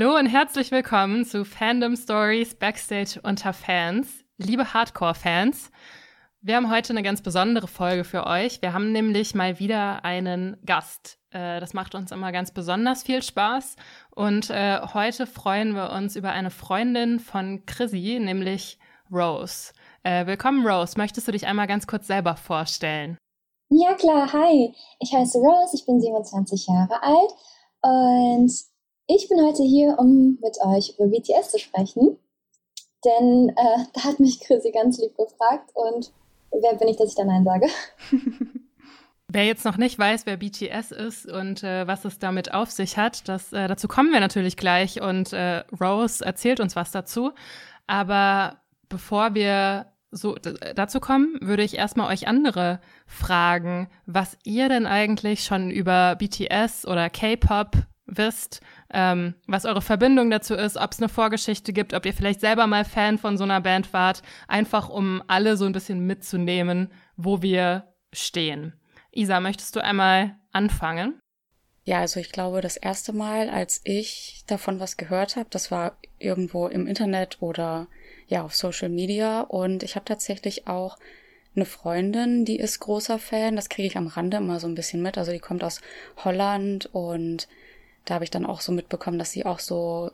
Hallo und herzlich willkommen zu Fandom Stories Backstage unter Fans. Liebe Hardcore-Fans, wir haben heute eine ganz besondere Folge für euch. Wir haben nämlich mal wieder einen Gast. Äh, das macht uns immer ganz besonders viel Spaß. Und äh, heute freuen wir uns über eine Freundin von Chrissy, nämlich Rose. Äh, willkommen, Rose. Möchtest du dich einmal ganz kurz selber vorstellen? Ja, klar. Hi. Ich heiße Rose, ich bin 27 Jahre alt und ich bin heute hier, um mit euch über BTS zu sprechen. Denn äh, da hat mich Chrissy ganz lieb gefragt und wer bin ich, dass ich da Nein sage? Wer jetzt noch nicht weiß, wer BTS ist und äh, was es damit auf sich hat, das, äh, dazu kommen wir natürlich gleich und äh, Rose erzählt uns was dazu. Aber bevor wir so dazu kommen, würde ich erstmal euch andere fragen, was ihr denn eigentlich schon über BTS oder K-Pop wisst, ähm, was eure Verbindung dazu ist, ob es eine Vorgeschichte gibt, ob ihr vielleicht selber mal Fan von so einer Band wart, einfach um alle so ein bisschen mitzunehmen, wo wir stehen. Isa, möchtest du einmal anfangen? Ja, also ich glaube, das erste Mal, als ich davon was gehört habe, das war irgendwo im Internet oder ja auf Social Media und ich habe tatsächlich auch eine Freundin, die ist großer Fan. Das kriege ich am Rande immer so ein bisschen mit. Also die kommt aus Holland und da habe ich dann auch so mitbekommen, dass sie auch so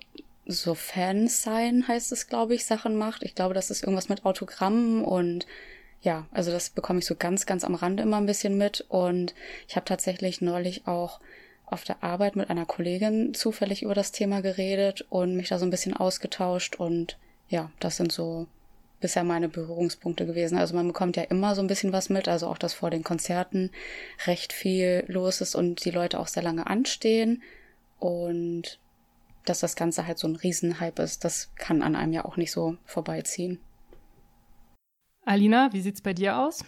so Fans sein, heißt es, glaube ich, Sachen macht. Ich glaube, das ist irgendwas mit Autogrammen und ja, also das bekomme ich so ganz, ganz am Rande immer ein bisschen mit. Und ich habe tatsächlich neulich auch auf der Arbeit mit einer Kollegin zufällig über das Thema geredet und mich da so ein bisschen ausgetauscht. Und ja, das sind so bisher meine Berührungspunkte gewesen. Also man bekommt ja immer so ein bisschen was mit, also auch, dass vor den Konzerten recht viel los ist und die Leute auch sehr lange anstehen. Und dass das Ganze halt so ein Riesenhype ist, das kann an einem ja auch nicht so vorbeiziehen. Alina, wie sieht's bei dir aus?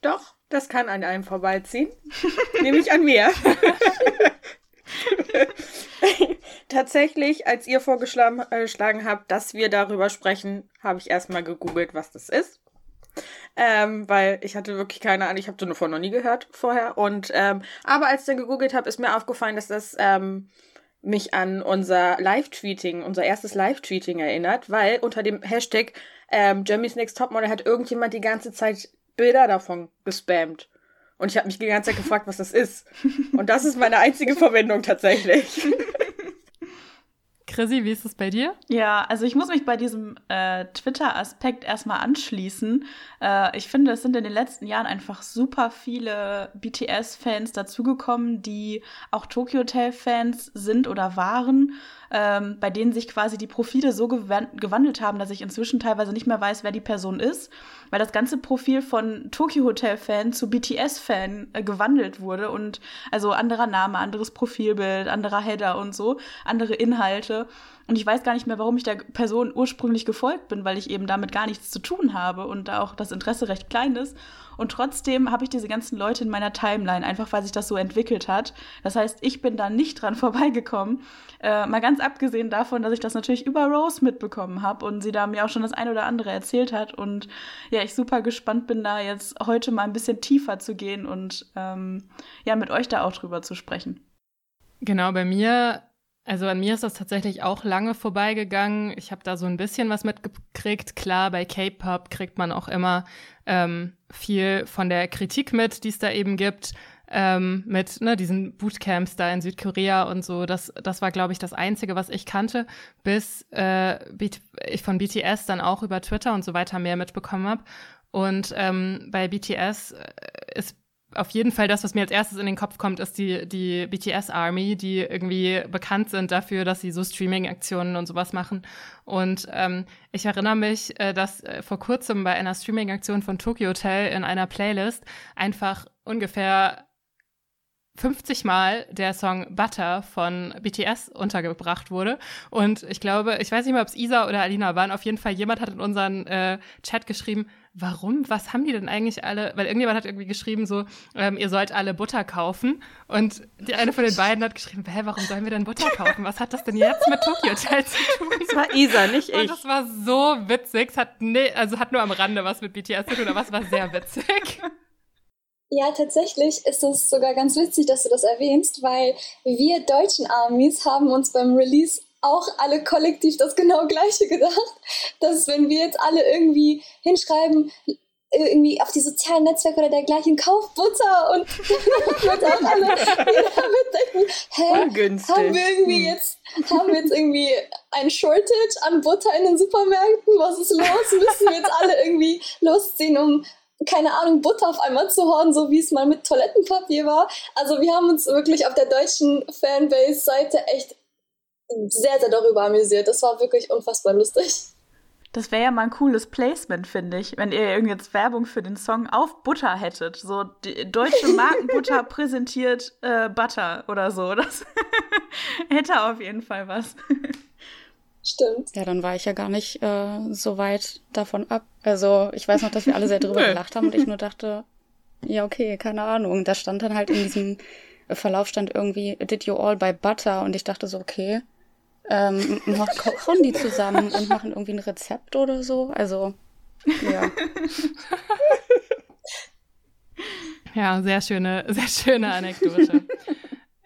Doch, das kann an einem vorbeiziehen. Nämlich an mir. Tatsächlich, als ihr vorgeschlagen äh, habt, dass wir darüber sprechen, habe ich erstmal gegoogelt, was das ist. Ähm, weil ich hatte wirklich keine Ahnung, ich habe davon noch nie gehört vorher. Und ähm, aber als ich dann gegoogelt habe, ist mir aufgefallen, dass das ähm, mich an unser Live-Tweeting, unser erstes Live-Tweeting erinnert, weil unter dem Hashtag ähm, Jeremy's Next Topmodel hat irgendjemand die ganze Zeit Bilder davon gespammt. Und ich habe mich die ganze Zeit gefragt, was das ist. Und das ist meine einzige Verbindung tatsächlich. Chrissy, wie ist es bei dir? Ja, also ich muss mich bei diesem äh, Twitter-Aspekt erstmal anschließen. Äh, ich finde, es sind in den letzten Jahren einfach super viele BTS-Fans dazugekommen, die auch Tokyo Hotel-Fans sind oder waren ähm, bei denen sich quasi die Profile so gewandelt haben, dass ich inzwischen teilweise nicht mehr weiß, wer die Person ist, weil das ganze Profil von Tokyo Hotel Fan zu BTS Fan äh, gewandelt wurde und also anderer Name, anderes Profilbild, anderer Header und so, andere Inhalte. Und ich weiß gar nicht mehr, warum ich der Person ursprünglich gefolgt bin, weil ich eben damit gar nichts zu tun habe und da auch das Interesse recht klein ist. Und trotzdem habe ich diese ganzen Leute in meiner Timeline, einfach weil sich das so entwickelt hat. Das heißt, ich bin da nicht dran vorbeigekommen. Äh, mal ganz abgesehen davon, dass ich das natürlich über Rose mitbekommen habe und sie da mir auch schon das ein oder andere erzählt hat. Und ja, ich super gespannt bin, da jetzt heute mal ein bisschen tiefer zu gehen und ähm, ja, mit euch da auch drüber zu sprechen. Genau, bei mir also an mir ist das tatsächlich auch lange vorbeigegangen. Ich habe da so ein bisschen was mitgekriegt. Klar, bei K-Pop kriegt man auch immer ähm, viel von der Kritik mit, die es da eben gibt. Ähm, mit ne, diesen Bootcamps da in Südkorea und so. Das, das war, glaube ich, das Einzige, was ich kannte, bis äh, ich von BTS dann auch über Twitter und so weiter mehr mitbekommen habe. Und ähm, bei BTS äh, ist auf jeden Fall das, was mir als erstes in den Kopf kommt, ist die, die BTS Army, die irgendwie bekannt sind dafür, dass sie so Streaming-Aktionen und sowas machen. Und ähm, ich erinnere mich, äh, dass äh, vor kurzem bei einer Streaming-Aktion von Tokyo Hotel in einer Playlist einfach ungefähr 50 Mal der Song Butter von BTS untergebracht wurde. Und ich glaube, ich weiß nicht mehr, ob es Isa oder Alina waren. Auf jeden Fall, jemand hat in unseren äh, Chat geschrieben, warum? Was haben die denn eigentlich alle? Weil irgendjemand hat irgendwie geschrieben, so, ähm, ihr sollt alle Butter kaufen. Und die eine von den beiden hat geschrieben, hä, warum sollen wir denn Butter kaufen? Was hat das denn jetzt mit Tokyo Hotel zu tun? Das war Isa, nicht ich. Und das war so witzig. Es hat, ne, also hat nur am Rande was mit BTS zu tun, aber es war sehr witzig. Ja, tatsächlich ist es sogar ganz witzig, dass du das erwähnst, weil wir deutschen Armies haben uns beim Release auch alle kollektiv das genau gleiche gedacht, dass wenn wir jetzt alle irgendwie hinschreiben, irgendwie auf die sozialen Netzwerke oder dergleichen, kauft Butter und wird auch alle mitdenken, hä, Ungünstig. haben wir irgendwie hm. jetzt, haben wir jetzt irgendwie ein Shortage an Butter in den Supermärkten? Was ist los? Müssen wir jetzt alle irgendwie losziehen, um keine Ahnung, Butter auf einmal zu horn, so wie es mal mit Toilettenpapier war. Also wir haben uns wirklich auf der deutschen Fanbase-Seite echt sehr, sehr darüber amüsiert. Das war wirklich unfassbar lustig. Das wäre ja mal ein cooles Placement, finde ich, wenn ihr jetzt Werbung für den Song auf Butter hättet. So die deutsche Markenbutter präsentiert äh, Butter oder so. Das hätte auf jeden Fall was. Stimmt. Ja, dann war ich ja gar nicht äh, so weit davon ab. Also ich weiß noch, dass wir alle sehr drüber gelacht haben und ich nur dachte, ja, okay, keine Ahnung. Da stand dann halt in diesem Verlauf stand irgendwie, did you all buy butter? Und ich dachte so, okay, ähm, kochen die zusammen und machen irgendwie ein Rezept oder so. Also, ja. ja, sehr schöne, sehr schöne Anekdote.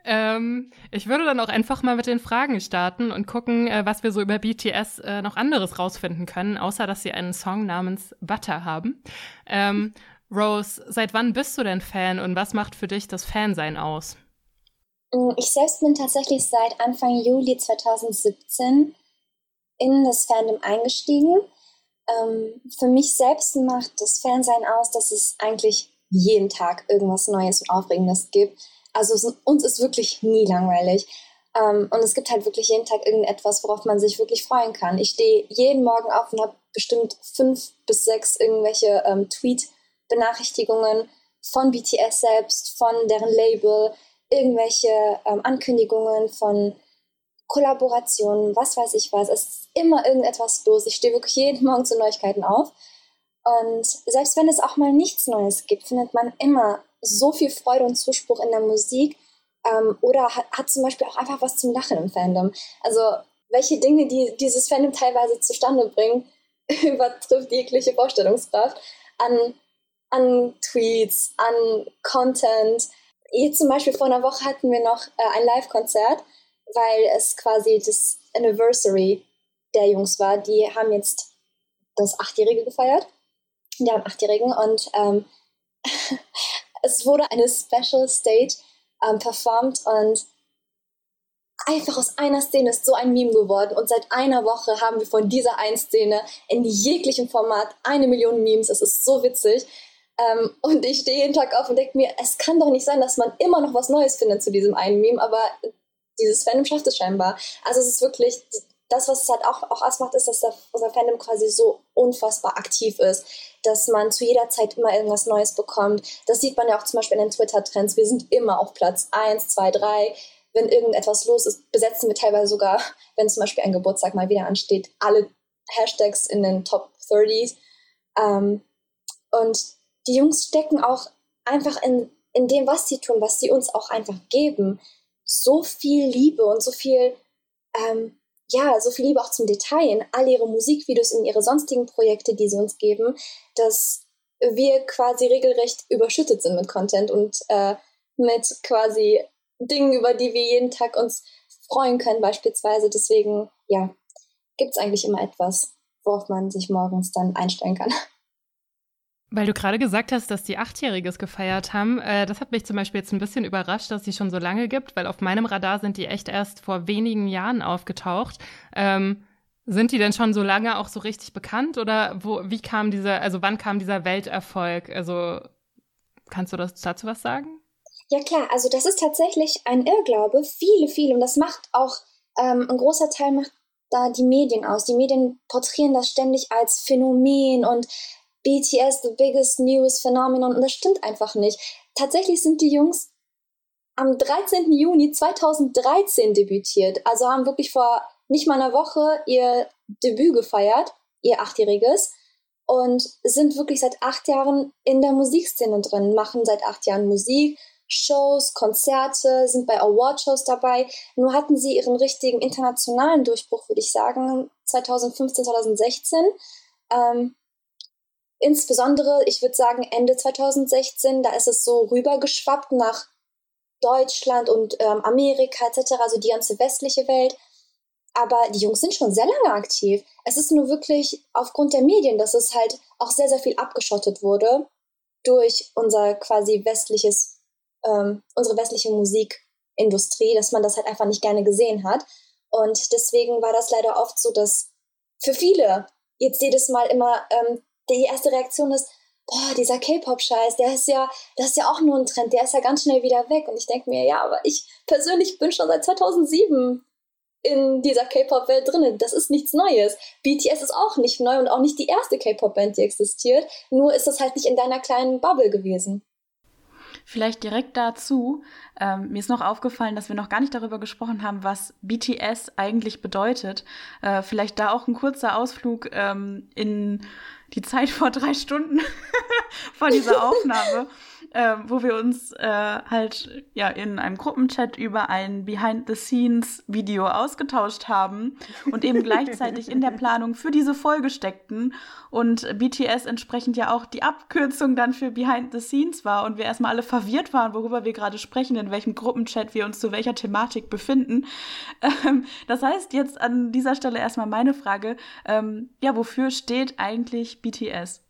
ähm, ich würde dann auch einfach mal mit den Fragen starten und gucken, äh, was wir so über BTS äh, noch anderes rausfinden können, außer dass sie einen Song namens Butter haben. Ähm, Rose, seit wann bist du denn Fan und was macht für dich das Fansein aus? Mm, ich selbst bin tatsächlich seit Anfang Juli 2017 in das Fandom eingestiegen. Ähm, für mich selbst macht das Fansein aus, dass es eigentlich jeden Tag irgendwas Neues und Aufregendes gibt. Also es, uns ist wirklich nie langweilig. Ähm, und es gibt halt wirklich jeden Tag irgendetwas, worauf man sich wirklich freuen kann. Ich stehe jeden Morgen auf und habe bestimmt fünf bis sechs irgendwelche ähm, Tweet-Benachrichtigungen von BTS selbst, von deren Label, irgendwelche ähm, Ankündigungen von Kollaborationen, was weiß ich was. Es ist immer irgendetwas los. Ich stehe wirklich jeden Morgen zu Neuigkeiten auf. Und selbst wenn es auch mal nichts Neues gibt, findet man immer so viel Freude und Zuspruch in der Musik ähm, oder hat, hat, zum Beispiel auch einfach was zum Lachen im Fandom. Also welche Dinge, die dieses Fandom teilweise zustande bringen, übertrifft jegliche Vorstellungskraft an, an Tweets, an Content, Jetzt zum Beispiel vor einer Woche hatten wir noch äh, ein Live-Konzert, weil es quasi das Anniversary der Jungs war. Die haben jetzt das Achtjährige gefeiert. Die haben Achtjährigen und ähm, es wurde eine Special Stage ähm, performt und einfach aus einer Szene ist so ein Meme geworden und seit einer Woche haben wir von dieser einen Szene in jeglichem Format eine Million Memes. Es ist so witzig. Ähm, und ich stehe jeden Tag auf und denke mir, es kann doch nicht sein, dass man immer noch was Neues findet zu diesem einen Meme, aber dieses Fandom schafft es scheinbar. Also es ist wirklich, das, was es halt auch, auch ausmacht, ist, dass der, unser Fandom quasi so unfassbar aktiv ist, dass man zu jeder Zeit immer irgendwas Neues bekommt. Das sieht man ja auch zum Beispiel in den Twitter-Trends. Wir sind immer auf Platz 1, 2, 3. Wenn irgendetwas los ist, besetzen wir teilweise sogar, wenn zum Beispiel ein Geburtstag mal wieder ansteht, alle Hashtags in den Top 30s. Ähm, und die Jungs stecken auch einfach in, in dem, was sie tun, was sie uns auch einfach geben, so viel Liebe und so viel, ähm, ja, so viel Liebe auch zum Detail in all ihre Musikvideos, in ihre sonstigen Projekte, die sie uns geben, dass wir quasi regelrecht überschüttet sind mit Content und äh, mit quasi Dingen, über die wir jeden Tag uns freuen können, beispielsweise. Deswegen, ja, gibt es eigentlich immer etwas, worauf man sich morgens dann einstellen kann. Weil du gerade gesagt hast, dass die Achtjähriges gefeiert haben, äh, das hat mich zum Beispiel jetzt ein bisschen überrascht, dass die schon so lange gibt, weil auf meinem Radar sind die echt erst vor wenigen Jahren aufgetaucht. Ähm, sind die denn schon so lange auch so richtig bekannt oder wo, wie kam dieser, also wann kam dieser Welterfolg? Also kannst du das dazu was sagen? Ja klar, also das ist tatsächlich ein Irrglaube. Viele, viele und das macht auch ähm, ein großer Teil macht da die Medien aus. Die Medien porträtieren das ständig als Phänomen und BTS, the biggest news phenomenon. Und das stimmt einfach nicht. Tatsächlich sind die Jungs am 13. Juni 2013 debütiert. Also haben wirklich vor nicht mal einer Woche ihr Debüt gefeiert, ihr achtjähriges. Und sind wirklich seit acht Jahren in der Musikszene drin, machen seit acht Jahren Musik, Shows, Konzerte, sind bei Awardshows dabei. Nur hatten sie ihren richtigen internationalen Durchbruch, würde ich sagen, 2015, 2016. Ähm, Insbesondere, ich würde sagen, Ende 2016, da ist es so rübergeschwappt nach Deutschland und ähm, Amerika etc., also die ganze westliche Welt. aber die Jungs sind schon sehr lange aktiv. Es ist nur wirklich aufgrund der Medien, dass es halt auch sehr, sehr viel abgeschottet wurde durch unser quasi westliches, ähm, unsere westliche Musikindustrie, dass man das halt einfach nicht gerne gesehen hat. Und deswegen war das leider oft so, dass für viele jetzt jedes Mal immer ähm, die erste Reaktion ist, boah, dieser K-Pop-Scheiß, der ist ja, das ist ja auch nur ein Trend, der ist ja ganz schnell wieder weg. Und ich denke mir, ja, aber ich persönlich bin schon seit 2007 in dieser K-Pop-Welt drin. Das ist nichts Neues. BTS ist auch nicht neu und auch nicht die erste K-Pop-Band, die existiert. Nur ist es halt nicht in deiner kleinen Bubble gewesen. Vielleicht direkt dazu. Ähm, mir ist noch aufgefallen, dass wir noch gar nicht darüber gesprochen haben, was BTS eigentlich bedeutet. Äh, vielleicht da auch ein kurzer Ausflug ähm, in die Zeit vor drei Stunden vor dieser Aufnahme äh, wo wir uns äh, halt ja in einem Gruppenchat über ein Behind-the-Scenes-Video ausgetauscht haben und eben gleichzeitig in der Planung für diese Folge steckten und BTS entsprechend ja auch die Abkürzung dann für Behind-the-Scenes war und wir erstmal alle verwirrt waren, worüber wir gerade sprechen, in welchem Gruppenchat wir uns zu welcher Thematik befinden. Ähm, das heißt jetzt an dieser Stelle erstmal meine Frage, ähm, ja, wofür steht eigentlich BTS?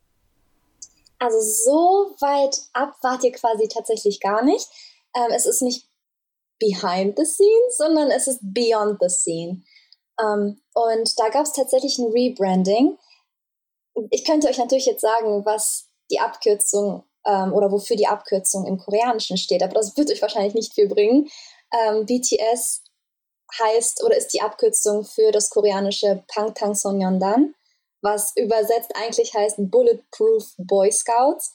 Also so weit ab wart ihr quasi tatsächlich gar nicht. Ähm, es ist nicht behind the scenes, sondern es ist beyond the scene. Ähm, und da gab es tatsächlich ein Rebranding. Ich könnte euch natürlich jetzt sagen, was die Abkürzung ähm, oder wofür die Abkürzung im Koreanischen steht, aber das wird euch wahrscheinlich nicht viel bringen. Ähm, BTS heißt oder ist die Abkürzung für das koreanische Pangtang Sonyeondan was übersetzt eigentlich heißt Bulletproof Boy Scouts.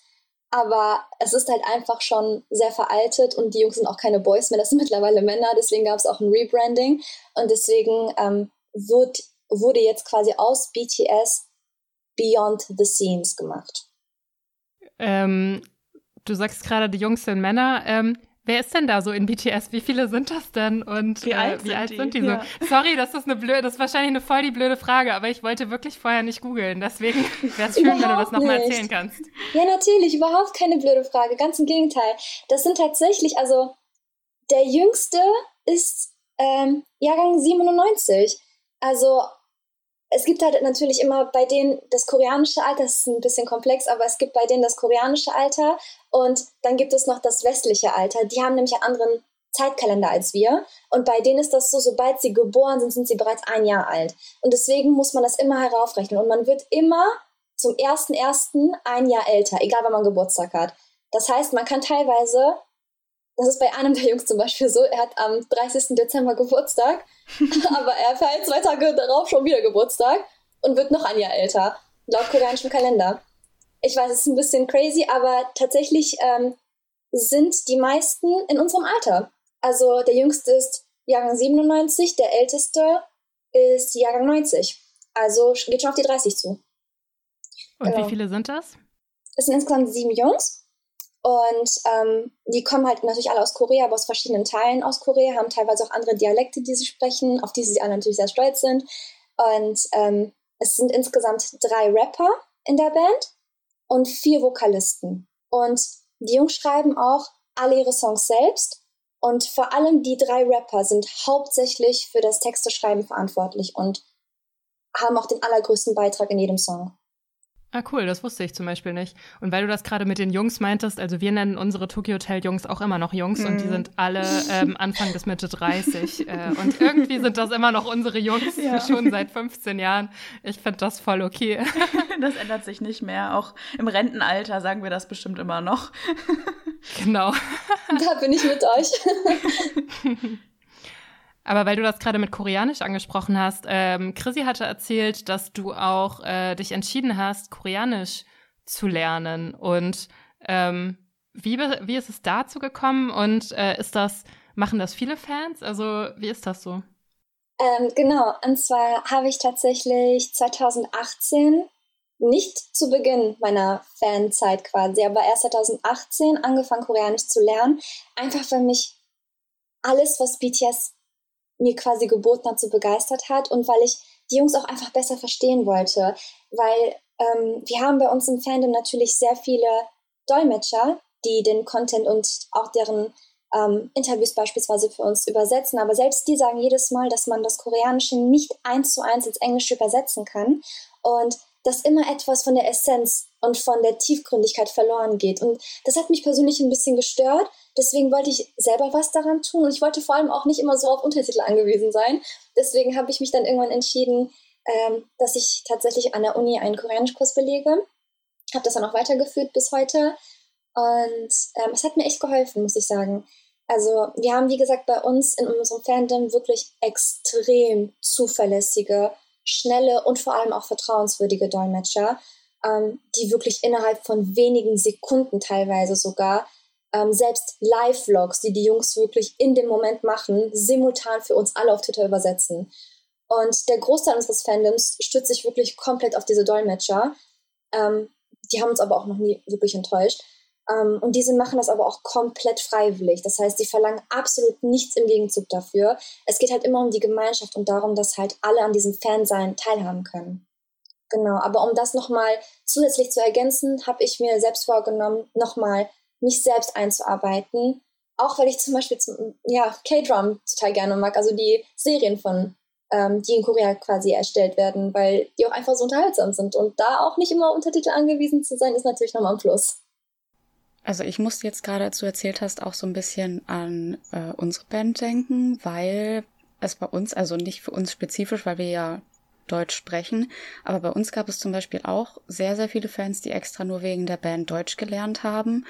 Aber es ist halt einfach schon sehr veraltet und die Jungs sind auch keine Boys mehr, das sind mittlerweile Männer, deswegen gab es auch ein Rebranding und deswegen ähm, wird, wurde jetzt quasi aus BTS Beyond the Scenes gemacht. Ähm, du sagst gerade, die Jungs sind Männer. Ähm, Wer ist denn da so in BTS? Wie viele sind das denn? Und wie alt, äh, wie sind, alt die? sind die so? Ja. Sorry, das ist eine blöde, das ist wahrscheinlich eine voll die blöde Frage, aber ich wollte wirklich vorher nicht googeln. Deswegen wäre es schön, wenn du das nochmal erzählen kannst. Ja, natürlich, überhaupt keine blöde Frage. Ganz im Gegenteil. Das sind tatsächlich, also der jüngste ist ähm, Jahrgang 97. Also es gibt halt natürlich immer bei denen das koreanische Alter, das ist ein bisschen komplex, aber es gibt bei denen das koreanische Alter und dann gibt es noch das westliche Alter. Die haben nämlich einen anderen Zeitkalender als wir. Und bei denen ist das so, sobald sie geboren sind, sind sie bereits ein Jahr alt. Und deswegen muss man das immer heraufrechnen. Und man wird immer zum ersten ersten ein Jahr älter, egal wann man Geburtstag hat. Das heißt, man kann teilweise, das ist bei einem der Jungs zum Beispiel so, er hat am 30. Dezember Geburtstag aber er feiert zwei Tage darauf schon wieder Geburtstag und wird noch ein Jahr älter, laut koreanischem Kalender. Ich weiß, es ist ein bisschen crazy, aber tatsächlich ähm, sind die meisten in unserem Alter. Also der jüngste ist Jahrgang 97, der älteste ist Jahrgang 90. Also geht schon auf die 30 zu. Und genau. wie viele sind das? Es sind insgesamt sieben Jungs. Und ähm, die kommen halt natürlich alle aus Korea, aber aus verschiedenen Teilen aus Korea, haben teilweise auch andere Dialekte, die sie sprechen, auf die sie alle natürlich sehr stolz sind. Und ähm, es sind insgesamt drei Rapper in der Band und vier Vokalisten. Und die Jungs schreiben auch alle ihre Songs selbst. Und vor allem die drei Rapper sind hauptsächlich für das Texteschreiben verantwortlich und haben auch den allergrößten Beitrag in jedem Song. Ah, cool, das wusste ich zum Beispiel nicht. Und weil du das gerade mit den Jungs meintest, also wir nennen unsere Tokyo Hotel Jungs auch immer noch Jungs mm. und die mhm. sind alle ähm, Anfang bis Mitte 30. äh, und irgendwie sind das immer noch unsere Jungs, ja. schon seit 15 Jahren. Ich finde das voll okay. das ändert sich nicht mehr. Auch im Rentenalter sagen wir das bestimmt immer noch. genau. Da bin ich mit euch. Aber weil du das gerade mit Koreanisch angesprochen hast, ähm, Chrissy hatte erzählt, dass du auch äh, dich entschieden hast, Koreanisch zu lernen. Und ähm, wie, wie ist es dazu gekommen und äh, ist das, machen das viele Fans? Also wie ist das so? Ähm, genau, und zwar habe ich tatsächlich 2018 nicht zu Beginn meiner Fanzeit quasi, aber erst 2018 angefangen, Koreanisch zu lernen. Einfach weil mich alles, was BTS mir quasi geboten hat, so begeistert hat und weil ich die Jungs auch einfach besser verstehen wollte. Weil ähm, wir haben bei uns im Fandom natürlich sehr viele Dolmetscher, die den Content und auch deren ähm, Interviews beispielsweise für uns übersetzen. Aber selbst die sagen jedes Mal, dass man das Koreanische nicht eins zu eins ins Englische übersetzen kann und dass immer etwas von der Essenz und von der Tiefgründigkeit verloren geht. Und das hat mich persönlich ein bisschen gestört. Deswegen wollte ich selber was daran tun. Und ich wollte vor allem auch nicht immer so auf Untertitel angewiesen sein. Deswegen habe ich mich dann irgendwann entschieden, ähm, dass ich tatsächlich an der Uni einen Koreanischkurs belege. Habe das dann auch weitergeführt bis heute. Und ähm, es hat mir echt geholfen, muss ich sagen. Also wir haben, wie gesagt, bei uns in unserem Fandom wirklich extrem zuverlässige, schnelle und vor allem auch vertrauenswürdige Dolmetscher, ähm, die wirklich innerhalb von wenigen Sekunden teilweise sogar ähm, selbst Live-Vlogs, die die Jungs wirklich in dem Moment machen, simultan für uns alle auf Twitter übersetzen. Und der Großteil unseres Fandoms stützt sich wirklich komplett auf diese Dolmetscher. Ähm, die haben uns aber auch noch nie wirklich enttäuscht. Ähm, und diese machen das aber auch komplett freiwillig. Das heißt, sie verlangen absolut nichts im Gegenzug dafür. Es geht halt immer um die Gemeinschaft und darum, dass halt alle an diesem Fansein teilhaben können. Genau, aber um das nochmal zusätzlich zu ergänzen, habe ich mir selbst vorgenommen, nochmal mich selbst einzuarbeiten. Auch weil ich zum Beispiel zum, ja, K-Drum total gerne mag, also die Serien von, ähm, die in Korea quasi erstellt werden, weil die auch einfach so unterhaltsam sind. Und da auch nicht immer Untertitel angewiesen zu sein, ist natürlich nochmal ein Plus. Also ich musste jetzt gerade, als du erzählt hast, auch so ein bisschen an äh, unsere Band denken, weil es bei uns, also nicht für uns spezifisch, weil wir ja Deutsch sprechen, aber bei uns gab es zum Beispiel auch sehr, sehr viele Fans, die extra nur wegen der Band Deutsch gelernt haben.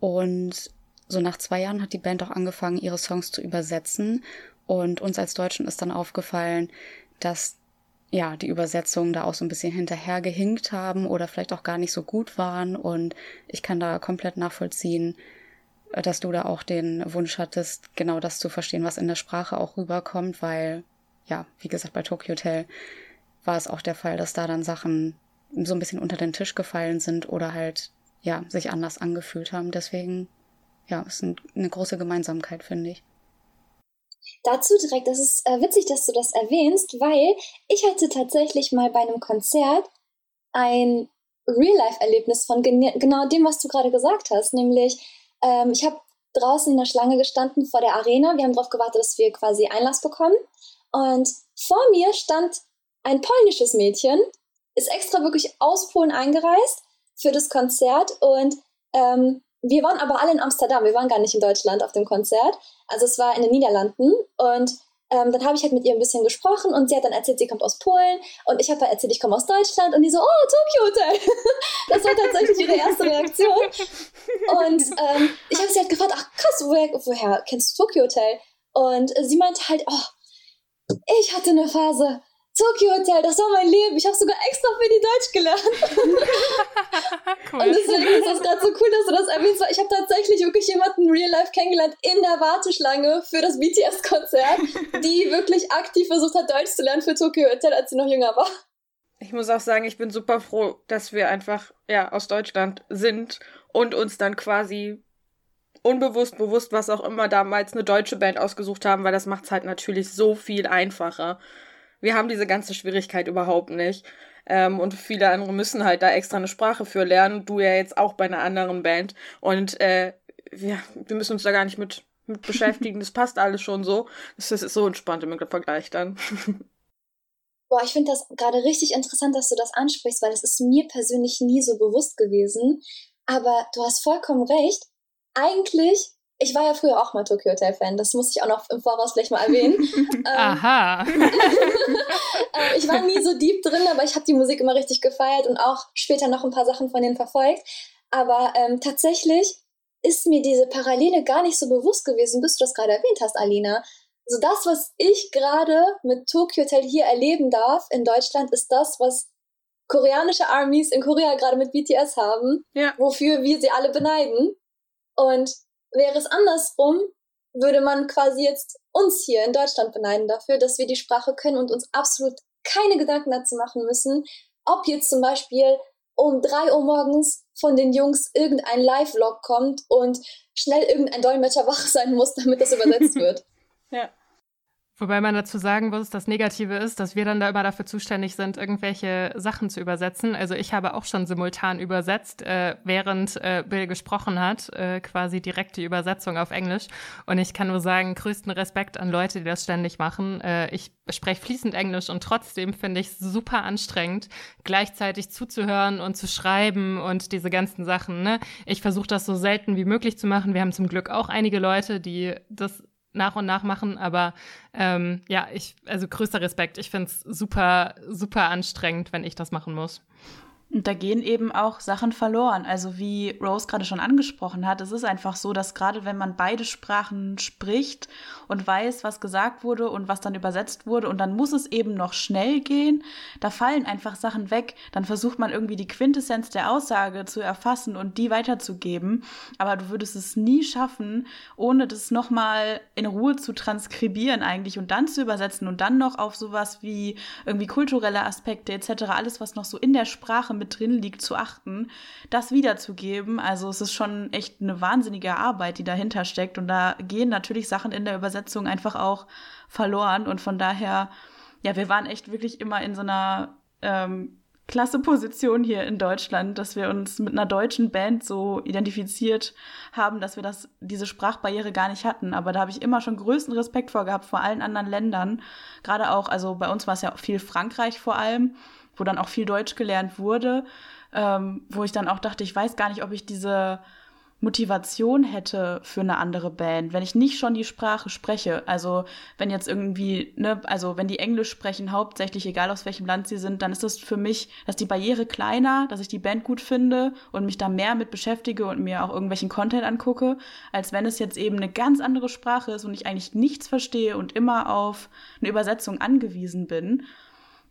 Und so nach zwei Jahren hat die Band auch angefangen, ihre Songs zu übersetzen. Und uns als Deutschen ist dann aufgefallen, dass ja, die Übersetzungen da auch so ein bisschen hinterhergehinkt haben oder vielleicht auch gar nicht so gut waren. Und ich kann da komplett nachvollziehen, äh, dass du da auch den Wunsch hattest, genau das zu verstehen, was in der Sprache auch rüberkommt, weil, ja, wie gesagt, bei Tokyo Hotel war es auch der Fall, dass da dann Sachen so ein bisschen unter den Tisch gefallen sind oder halt, ja, sich anders angefühlt haben. Deswegen, ja, ist eine große Gemeinsamkeit, finde ich. Dazu direkt, das ist äh, witzig, dass du das erwähnst, weil ich hatte tatsächlich mal bei einem Konzert ein Real-Life-Erlebnis von gen genau dem, was du gerade gesagt hast. Nämlich, ähm, ich habe draußen in der Schlange gestanden vor der Arena. Wir haben darauf gewartet, dass wir quasi Einlass bekommen. Und vor mir stand ein polnisches Mädchen, ist extra wirklich aus Polen eingereist für das Konzert und ähm, wir waren aber alle in Amsterdam, wir waren gar nicht in Deutschland auf dem Konzert. Also es war in den Niederlanden und ähm, dann habe ich halt mit ihr ein bisschen gesprochen und sie hat dann erzählt, sie kommt aus Polen und ich habe halt erzählt, ich komme aus Deutschland und die so, oh, Tokyo Hotel. das war tatsächlich ihre erste Reaktion. Und ähm, ich habe sie halt gefragt, ach krass, woher, woher kennst du Tokyo Hotel? Und sie meinte halt, oh, ich hatte eine Phase, Tokyo Hotel, das war mein Leben. Ich habe sogar extra für die Deutsch gelernt. cool. Und deswegen ist das gerade so cool, dass du das erwähnst, weil ich habe tatsächlich wirklich jemanden real life kennengelernt in der Warteschlange für das BTS-Konzert, die wirklich aktiv versucht hat, Deutsch zu lernen für Tokyo Hotel, als sie noch jünger war. Ich muss auch sagen, ich bin super froh, dass wir einfach ja aus Deutschland sind und uns dann quasi unbewusst, bewusst, was auch immer damals eine deutsche Band ausgesucht haben, weil das macht es halt natürlich so viel einfacher wir haben diese ganze Schwierigkeit überhaupt nicht. Ähm, und viele andere müssen halt da extra eine Sprache für lernen. Du ja jetzt auch bei einer anderen Band. Und äh, wir, wir müssen uns da gar nicht mit, mit beschäftigen. Das passt alles schon so. Das ist so entspannt im Vergleich dann. Boah, ich finde das gerade richtig interessant, dass du das ansprichst, weil das ist mir persönlich nie so bewusst gewesen. Aber du hast vollkommen recht. Eigentlich ich war ja früher auch mal Tokyo Hotel Fan, das muss ich auch noch im Voraus vielleicht mal erwähnen. ähm, Aha. Äh, ich war nie so deep drin, aber ich habe die Musik immer richtig gefeiert und auch später noch ein paar Sachen von denen verfolgt. Aber ähm, tatsächlich ist mir diese Parallele gar nicht so bewusst gewesen, bis du das gerade erwähnt hast, Alina. So das, was ich gerade mit Tokyo Hotel hier erleben darf in Deutschland, ist das, was koreanische Armies in Korea gerade mit BTS haben, ja. wofür wir sie alle beneiden. Und Wäre es andersrum, würde man quasi jetzt uns hier in Deutschland beneiden dafür, dass wir die Sprache können und uns absolut keine Gedanken dazu machen müssen, ob jetzt zum Beispiel um drei Uhr morgens von den Jungs irgendein Live-Log kommt und schnell irgendein Dolmetscher wach sein muss, damit das übersetzt wird. ja. Wobei man dazu sagen muss, das Negative ist, dass wir dann da immer dafür zuständig sind, irgendwelche Sachen zu übersetzen. Also ich habe auch schon simultan übersetzt, äh, während äh, Bill gesprochen hat, äh, quasi direkt die Übersetzung auf Englisch. Und ich kann nur sagen, größten Respekt an Leute, die das ständig machen. Äh, ich spreche fließend Englisch und trotzdem finde ich es super anstrengend, gleichzeitig zuzuhören und zu schreiben und diese ganzen Sachen. Ne? Ich versuche das so selten wie möglich zu machen. Wir haben zum Glück auch einige Leute, die das nach und nach machen, aber ähm, ja, ich, also größter Respekt. Ich finde es super, super anstrengend, wenn ich das machen muss. Und da gehen eben auch Sachen verloren. Also wie Rose gerade schon angesprochen hat, es ist einfach so, dass gerade wenn man beide Sprachen spricht und weiß, was gesagt wurde und was dann übersetzt wurde und dann muss es eben noch schnell gehen, da fallen einfach Sachen weg. Dann versucht man irgendwie die Quintessenz der Aussage zu erfassen und die weiterzugeben. Aber du würdest es nie schaffen, ohne das nochmal in Ruhe zu transkribieren eigentlich und dann zu übersetzen und dann noch auf sowas wie irgendwie kulturelle Aspekte etc., alles, was noch so in der Sprache mit drin liegt, zu achten, das wiederzugeben. Also es ist schon echt eine wahnsinnige Arbeit, die dahinter steckt. Und da gehen natürlich Sachen in der Übersetzung einfach auch verloren. Und von daher, ja, wir waren echt wirklich immer in so einer ähm, klasse Position hier in Deutschland, dass wir uns mit einer deutschen Band so identifiziert haben, dass wir das, diese Sprachbarriere gar nicht hatten. Aber da habe ich immer schon größten Respekt vor gehabt vor allen anderen Ländern. Gerade auch, also bei uns war es ja viel Frankreich vor allem wo dann auch viel Deutsch gelernt wurde, ähm, wo ich dann auch dachte, ich weiß gar nicht, ob ich diese Motivation hätte für eine andere Band, wenn ich nicht schon die Sprache spreche. Also wenn jetzt irgendwie, ne, also wenn die Englisch sprechen, hauptsächlich, egal aus welchem Land sie sind, dann ist das für mich, dass die Barriere kleiner, dass ich die Band gut finde und mich da mehr mit beschäftige und mir auch irgendwelchen Content angucke, als wenn es jetzt eben eine ganz andere Sprache ist und ich eigentlich nichts verstehe und immer auf eine Übersetzung angewiesen bin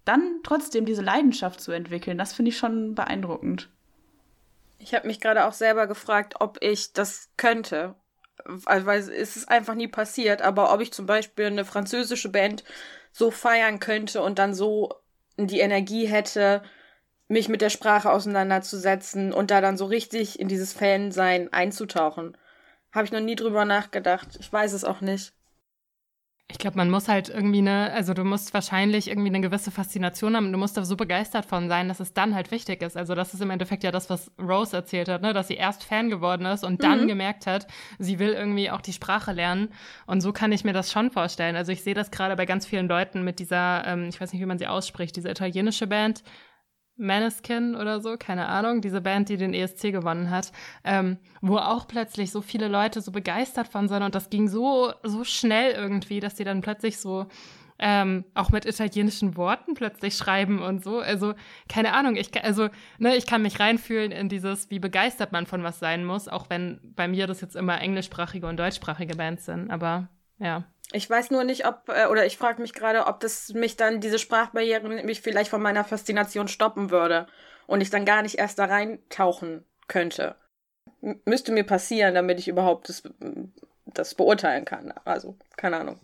dann trotzdem diese Leidenschaft zu entwickeln, das finde ich schon beeindruckend. Ich habe mich gerade auch selber gefragt, ob ich das könnte. Also, weil es ist einfach nie passiert, aber ob ich zum Beispiel eine französische Band so feiern könnte und dann so die Energie hätte, mich mit der Sprache auseinanderzusetzen und da dann so richtig in dieses Fansein einzutauchen. Habe ich noch nie drüber nachgedacht. Ich weiß es auch nicht. Ich glaube, man muss halt irgendwie eine, also du musst wahrscheinlich irgendwie eine gewisse Faszination haben. Du musst da so begeistert von sein, dass es dann halt wichtig ist. Also das ist im Endeffekt ja das, was Rose erzählt hat, ne? dass sie erst Fan geworden ist und dann mhm. gemerkt hat, sie will irgendwie auch die Sprache lernen. Und so kann ich mir das schon vorstellen. Also ich sehe das gerade bei ganz vielen Leuten mit dieser, ähm, ich weiß nicht, wie man sie ausspricht, diese italienische Band. Maneskin oder so, keine Ahnung, diese Band, die den ESC gewonnen hat, ähm, wo auch plötzlich so viele Leute so begeistert von sind und das ging so, so schnell irgendwie, dass die dann plötzlich so ähm, auch mit italienischen Worten plötzlich schreiben und so. Also, keine Ahnung, ich, also, ne, ich kann mich reinfühlen in dieses, wie begeistert man von was sein muss, auch wenn bei mir das jetzt immer englischsprachige und deutschsprachige Bands sind, aber ja. Ich weiß nur nicht, ob, äh, oder ich frage mich gerade, ob das mich dann, diese Sprachbarriere mich vielleicht von meiner Faszination stoppen würde und ich dann gar nicht erst da reintauchen könnte. M müsste mir passieren, damit ich überhaupt das, das beurteilen kann. Also, keine Ahnung.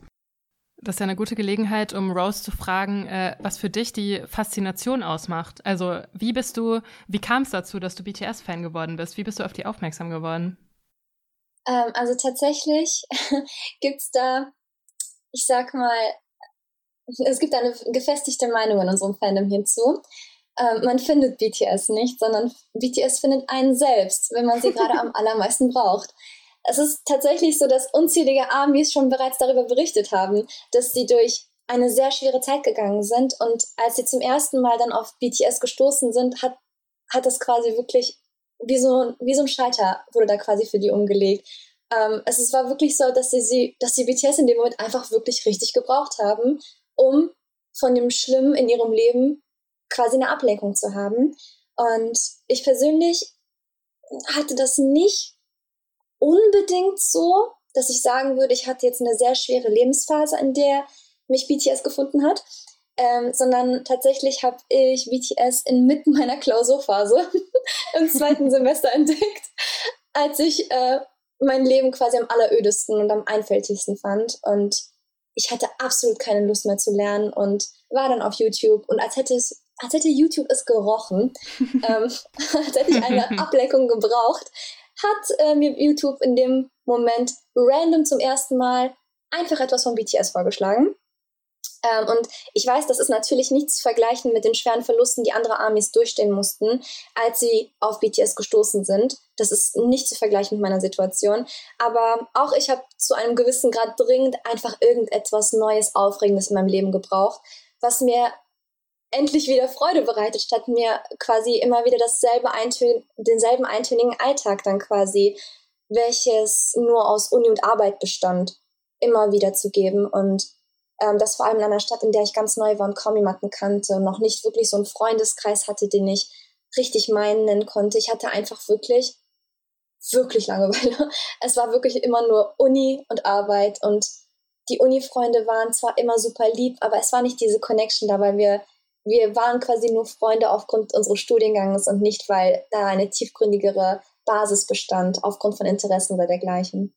Das ist ja eine gute Gelegenheit, um Rose zu fragen, äh, was für dich die Faszination ausmacht. Also, wie bist du, wie kam es dazu, dass du BTS-Fan geworden bist? Wie bist du auf die aufmerksam geworden? Ähm, also tatsächlich gibt es da ich sag mal, es gibt eine gefestigte Meinung in unserem Fandom hierzu. Ähm, man findet BTS nicht, sondern BTS findet einen selbst, wenn man sie gerade am allermeisten braucht. Es ist tatsächlich so, dass unzählige Armies schon bereits darüber berichtet haben, dass sie durch eine sehr schwere Zeit gegangen sind und als sie zum ersten Mal dann auf BTS gestoßen sind, hat, hat das quasi wirklich wie so, wie so ein Schalter wurde da quasi für die umgelegt. Ähm, es, es war wirklich so, dass sie, sie, dass sie BTS in dem Moment einfach wirklich richtig gebraucht haben, um von dem Schlimmen in ihrem Leben quasi eine Ablenkung zu haben. Und ich persönlich hatte das nicht unbedingt so, dass ich sagen würde, ich hatte jetzt eine sehr schwere Lebensphase, in der mich BTS gefunden hat, ähm, sondern tatsächlich habe ich BTS inmitten meiner Klausurphase im zweiten Semester entdeckt, als ich äh, mein Leben quasi am allerödesten und am einfältigsten fand. Und ich hatte absolut keine Lust mehr zu lernen und war dann auf YouTube. Und als hätte es, als hätte YouTube es gerochen, ähm, als hätte ich eine Ablenkung gebraucht, hat äh, mir YouTube in dem Moment random zum ersten Mal einfach etwas von BTS vorgeschlagen. Ähm, und ich weiß, das ist natürlich nicht zu vergleichen mit den schweren Verlusten, die andere Armys durchstehen mussten, als sie auf BTS gestoßen sind. Das ist nicht zu vergleichen mit meiner Situation. Aber auch ich habe zu einem gewissen Grad dringend einfach irgendetwas Neues, Aufregendes in meinem Leben gebraucht, was mir endlich wieder Freude bereitet, statt mir quasi immer wieder dasselbe eintön denselben eintönigen Alltag dann quasi, welches nur aus Uni und Arbeit bestand, immer wieder zu geben. Und ähm, das vor allem in einer Stadt, in der ich ganz neu war und kaum jemanden kannte und noch nicht wirklich so einen Freundeskreis hatte, den ich richtig meinen nennen konnte. Ich hatte einfach wirklich, wirklich Langeweile. Es war wirklich immer nur Uni und Arbeit und die Uni-Freunde waren zwar immer super lieb, aber es war nicht diese Connection da, weil wir, wir waren quasi nur Freunde aufgrund unseres Studiengangs und nicht, weil da eine tiefgründigere Basis bestand, aufgrund von Interessen oder dergleichen.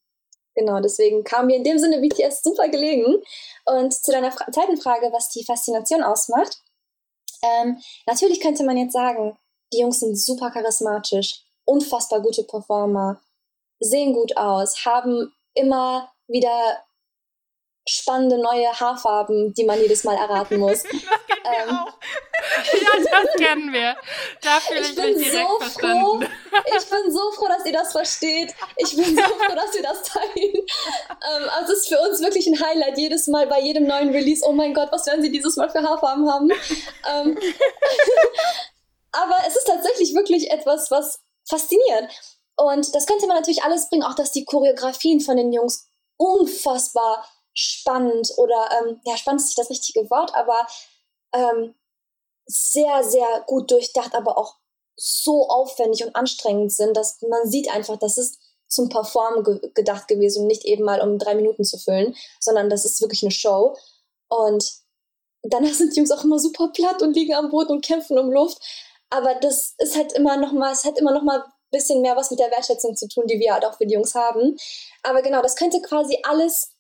Genau, deswegen kam mir in dem Sinne BTS super gelegen. Und zu deiner Fra zweiten Frage, was die Faszination ausmacht. Ähm, natürlich könnte man jetzt sagen, die Jungs sind super charismatisch, unfassbar gute Performer, sehen gut aus, haben immer wieder spannende neue Haarfarben, die man jedes Mal erraten muss. das kennen wir ähm, ja, das kennen wir. Da fühle ich, ich mich direkt so verstanden. Froh, ich bin so froh, dass ihr das versteht. Ich bin so froh, dass ihr das teilt. Ähm, also es ist für uns wirklich ein Highlight jedes Mal bei jedem neuen Release. Oh mein Gott, was werden sie dieses Mal für Haarfarben haben? Ähm, aber es ist tatsächlich wirklich etwas, was fasziniert. Und das könnte man natürlich alles bringen, auch dass die Choreografien von den Jungs unfassbar spannend oder, ähm, ja, spannend ist nicht das richtige Wort, aber ähm, sehr, sehr gut durchdacht, aber auch so aufwendig und anstrengend sind, dass man sieht einfach, das ist zum Performen ge gedacht gewesen nicht eben mal um drei Minuten zu füllen, sondern das ist wirklich eine Show. Und danach sind die Jungs auch immer super platt und liegen am Boden und kämpfen um Luft. Aber das ist halt immer noch mal, es hat immer noch mal bisschen mehr was mit der Wertschätzung zu tun, die wir halt auch für die Jungs haben. Aber genau, das könnte quasi alles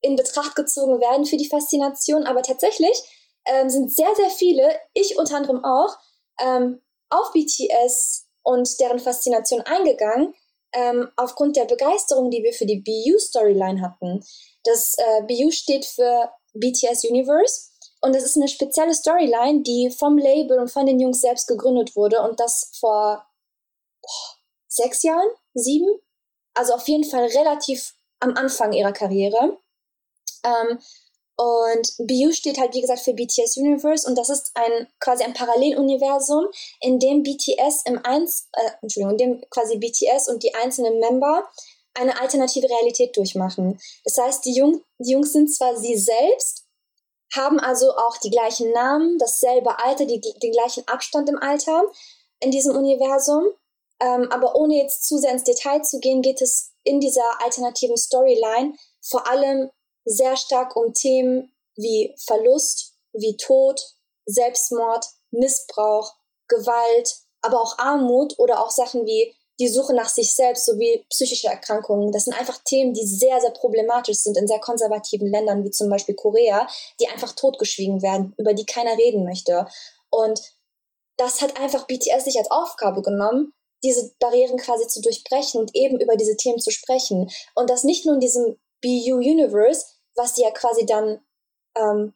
in Betracht gezogen werden für die Faszination. Aber tatsächlich ähm, sind sehr, sehr viele, ich unter anderem auch, ähm, auf BTS und deren Faszination eingegangen, ähm, aufgrund der Begeisterung, die wir für die BU-Storyline hatten. Das äh, BU steht für BTS Universe und das ist eine spezielle Storyline, die vom Label und von den Jungs selbst gegründet wurde und das vor boah, sechs Jahren, sieben, also auf jeden Fall relativ am Anfang ihrer Karriere. Ähm, und BU steht halt, wie gesagt, für BTS Universe und das ist ein quasi ein Paralleluniversum, in dem BTS im eins, äh, Entschuldigung, in dem quasi BTS und die einzelnen Member eine alternative Realität durchmachen. Das heißt, die, Jung, die Jungs sind zwar sie selbst, haben also auch die gleichen Namen, dasselbe Alter, die, den gleichen Abstand im Alter in diesem Universum. Ähm, aber ohne jetzt zu sehr ins Detail zu gehen, geht es in dieser alternativen Storyline vor allem sehr stark um Themen wie Verlust, wie Tod, Selbstmord, Missbrauch, Gewalt, aber auch Armut oder auch Sachen wie die Suche nach sich selbst sowie psychische Erkrankungen. Das sind einfach Themen, die sehr, sehr problematisch sind in sehr konservativen Ländern wie zum Beispiel Korea, die einfach totgeschwiegen werden, über die keiner reden möchte. Und das hat einfach BTS sich als Aufgabe genommen, diese Barrieren quasi zu durchbrechen und eben über diese Themen zu sprechen. Und das nicht nur in diesem BU Universe, was die ja quasi dann ähm,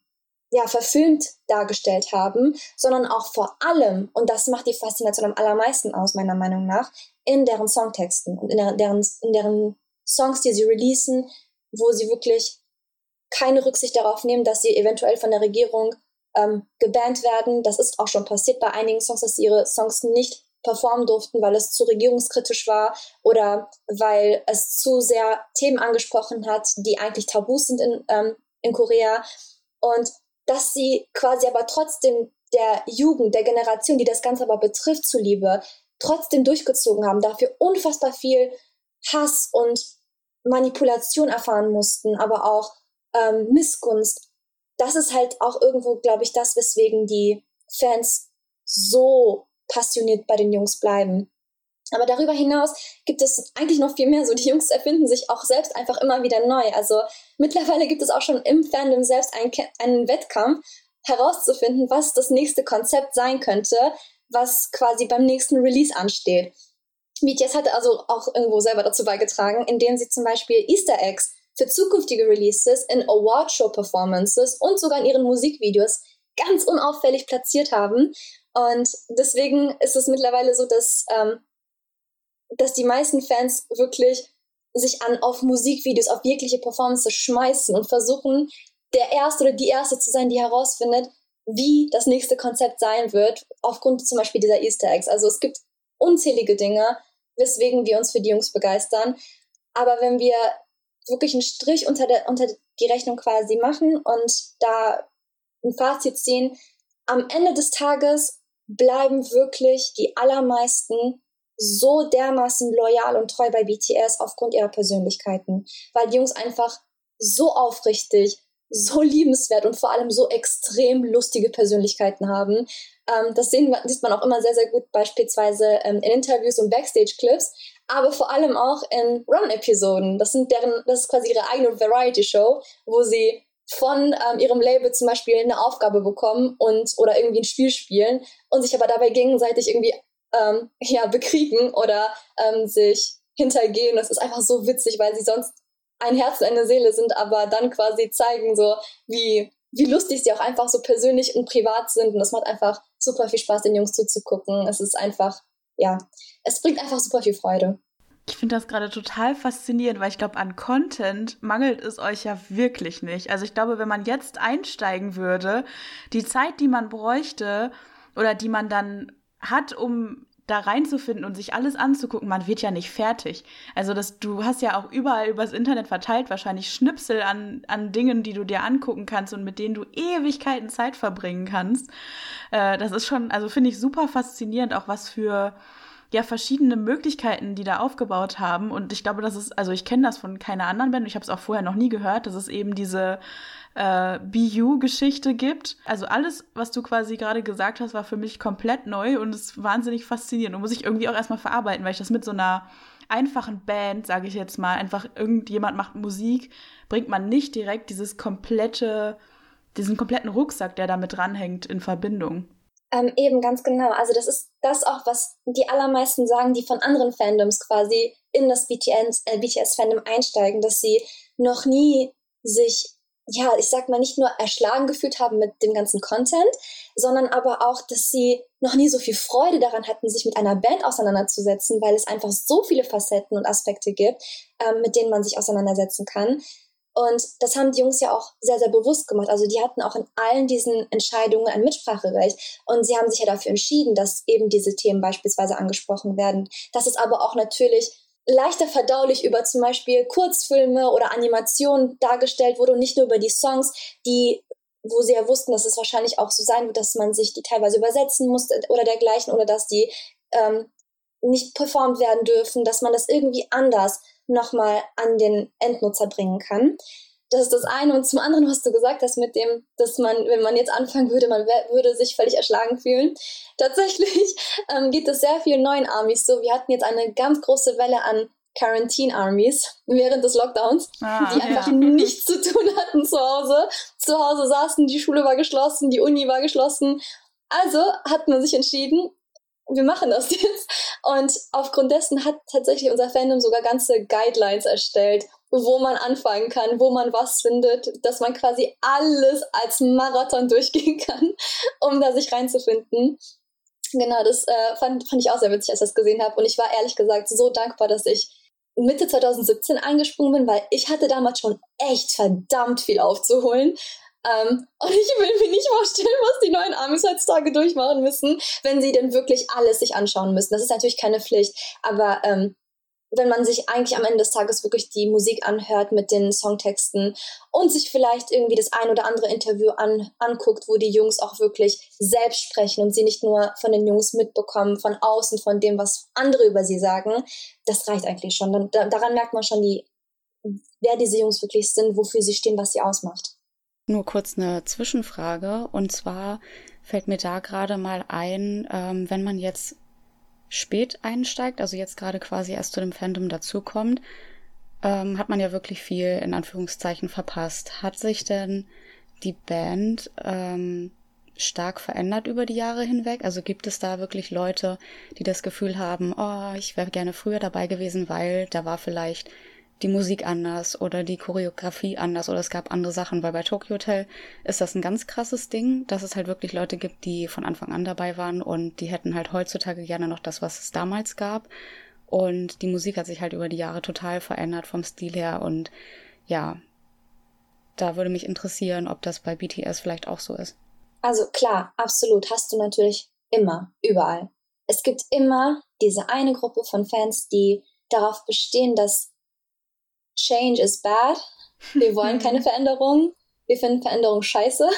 ja, verfilmt dargestellt haben, sondern auch vor allem, und das macht die Faszination am allermeisten aus, meiner Meinung nach, in deren Songtexten und in deren, in deren Songs, die sie releasen, wo sie wirklich keine Rücksicht darauf nehmen, dass sie eventuell von der Regierung ähm, gebannt werden. Das ist auch schon passiert bei einigen Songs, dass sie ihre Songs nicht performen durften, weil es zu regierungskritisch war oder weil es zu sehr Themen angesprochen hat, die eigentlich Tabus sind in, ähm, in Korea. Und dass sie quasi aber trotzdem der Jugend, der Generation, die das Ganze aber betrifft, zuliebe, trotzdem durchgezogen haben, dafür unfassbar viel Hass und Manipulation erfahren mussten, aber auch ähm, Missgunst. Das ist halt auch irgendwo, glaube ich, das, weswegen die Fans so passioniert bei den Jungs bleiben. Aber darüber hinaus gibt es eigentlich noch viel mehr. So, die Jungs erfinden sich auch selbst einfach immer wieder neu. Also mittlerweile gibt es auch schon im Fandom selbst einen, einen Wettkampf, herauszufinden, was das nächste Konzept sein könnte, was quasi beim nächsten Release ansteht. BTS hat also auch irgendwo selber dazu beigetragen, indem sie zum Beispiel Easter Eggs für zukünftige Releases in Award-Show-Performances und sogar in ihren Musikvideos ganz unauffällig platziert haben. Und deswegen ist es mittlerweile so, dass, ähm, dass die meisten Fans wirklich sich an auf Musikvideos, auf jegliche Performances schmeißen und versuchen, der Erste oder die Erste zu sein, die herausfindet, wie das nächste Konzept sein wird, aufgrund zum Beispiel dieser Easter Eggs. Also es gibt unzählige Dinge, weswegen wir uns für die Jungs begeistern. Aber wenn wir wirklich einen Strich unter, der, unter die Rechnung quasi machen und da ein Fazit ziehen, am Ende des Tages bleiben wirklich die allermeisten so dermaßen loyal und treu bei BTS aufgrund ihrer Persönlichkeiten, weil die Jungs einfach so aufrichtig, so liebenswert und vor allem so extrem lustige Persönlichkeiten haben. Ähm, das sehen, sieht man auch immer sehr, sehr gut beispielsweise ähm, in Interviews und Backstage-Clips, aber vor allem auch in Run-Episoden. Das das ist quasi ihre eigene Variety-Show, wo sie von ähm, ihrem Label zum Beispiel eine Aufgabe bekommen und oder irgendwie ein Spiel spielen und sich aber dabei gegenseitig irgendwie ähm, ja bekriegen oder ähm, sich hintergehen. Das ist einfach so witzig, weil sie sonst ein Herz und eine Seele sind, aber dann quasi zeigen so, wie, wie lustig sie auch einfach so persönlich und privat sind. Und das macht einfach super viel Spaß, den Jungs zuzugucken. Es ist einfach, ja, es bringt einfach super viel Freude. Ich finde das gerade total faszinierend, weil ich glaube, an Content mangelt es euch ja wirklich nicht. Also ich glaube, wenn man jetzt einsteigen würde, die Zeit, die man bräuchte oder die man dann hat, um da reinzufinden und sich alles anzugucken, man wird ja nicht fertig. Also das, du hast ja auch überall übers Internet verteilt wahrscheinlich Schnipsel an, an Dingen, die du dir angucken kannst und mit denen du Ewigkeiten Zeit verbringen kannst. Äh, das ist schon, also finde ich super faszinierend, auch was für ja verschiedene Möglichkeiten, die da aufgebaut haben. Und ich glaube, das ist, also ich kenne das von keiner anderen Band, ich habe es auch vorher noch nie gehört, dass es eben diese äh, BU-Geschichte gibt. Also alles, was du quasi gerade gesagt hast, war für mich komplett neu und ist wahnsinnig faszinierend und muss ich irgendwie auch erstmal verarbeiten, weil ich das mit so einer einfachen Band, sage ich jetzt mal, einfach irgendjemand macht Musik, bringt man nicht direkt dieses komplette, diesen kompletten Rucksack, der da mit dranhängt, in Verbindung. Ähm, eben, ganz genau. Also das ist das auch, was die allermeisten sagen, die von anderen Fandoms quasi in das BTS, äh, BTS-Fandom einsteigen, dass sie noch nie sich ja, ich sag mal, nicht nur erschlagen gefühlt haben mit dem ganzen Content, sondern aber auch, dass sie noch nie so viel Freude daran hatten, sich mit einer Band auseinanderzusetzen, weil es einfach so viele Facetten und Aspekte gibt, ähm, mit denen man sich auseinandersetzen kann. Und das haben die Jungs ja auch sehr, sehr bewusst gemacht. Also die hatten auch in allen diesen Entscheidungen ein Mitspracherecht. Und sie haben sich ja dafür entschieden, dass eben diese Themen beispielsweise angesprochen werden. Dass es aber auch natürlich leichter verdaulich über zum Beispiel Kurzfilme oder Animationen dargestellt wurde und nicht nur über die Songs, die wo sie ja wussten, dass es wahrscheinlich auch so sein wird, dass man sich die teilweise übersetzen muss oder dergleichen oder dass die ähm, nicht performt werden dürfen, dass man das irgendwie anders nochmal an den Endnutzer bringen kann. Das ist das eine. Und zum anderen, was du gesagt hast mit dem, dass man, wenn man jetzt anfangen würde, man würde sich völlig erschlagen fühlen. Tatsächlich ähm, geht es sehr vielen neuen Armies so. Wir hatten jetzt eine ganz große Welle an Quarantine Armies während des Lockdowns, ah, die einfach ja. nichts zu tun hatten zu Hause. Zu Hause saßen, die Schule war geschlossen, die Uni war geschlossen. Also hat man sich entschieden, wir machen das jetzt. Und aufgrund dessen hat tatsächlich unser Fandom sogar ganze Guidelines erstellt, wo man anfangen kann, wo man was findet, dass man quasi alles als Marathon durchgehen kann, um da sich reinzufinden. Genau, das äh, fand, fand ich auch sehr witzig, als ich das gesehen habe. Und ich war ehrlich gesagt so dankbar, dass ich Mitte 2017 eingesprungen bin, weil ich hatte damals schon echt verdammt viel aufzuholen. Ähm, und ich will mir nicht vorstellen, was die neuen Amis heutzutage durchmachen müssen, wenn sie denn wirklich alles sich anschauen müssen. Das ist natürlich keine Pflicht, aber ähm, wenn man sich eigentlich am Ende des Tages wirklich die Musik anhört mit den Songtexten und sich vielleicht irgendwie das ein oder andere Interview an, anguckt, wo die Jungs auch wirklich selbst sprechen und sie nicht nur von den Jungs mitbekommen, von außen, von dem, was andere über sie sagen, das reicht eigentlich schon. Dann, da, daran merkt man schon, die, wer diese Jungs wirklich sind, wofür sie stehen, was sie ausmacht. Nur kurz eine Zwischenfrage und zwar fällt mir da gerade mal ein, ähm, wenn man jetzt spät einsteigt, also jetzt gerade quasi erst zu dem Fandom dazukommt, ähm, hat man ja wirklich viel in Anführungszeichen verpasst. Hat sich denn die Band ähm, stark verändert über die Jahre hinweg? Also gibt es da wirklich Leute, die das Gefühl haben, oh, ich wäre gerne früher dabei gewesen, weil da war vielleicht die Musik anders oder die Choreografie anders oder es gab andere Sachen, weil bei Tokyo Hotel ist das ein ganz krasses Ding, dass es halt wirklich Leute gibt, die von Anfang an dabei waren und die hätten halt heutzutage gerne noch das, was es damals gab. Und die Musik hat sich halt über die Jahre total verändert vom Stil her und ja, da würde mich interessieren, ob das bei BTS vielleicht auch so ist. Also klar, absolut, hast du natürlich immer, überall. Es gibt immer diese eine Gruppe von Fans, die darauf bestehen, dass Change is bad. Wir wollen keine Veränderung. Wir finden Veränderung scheiße.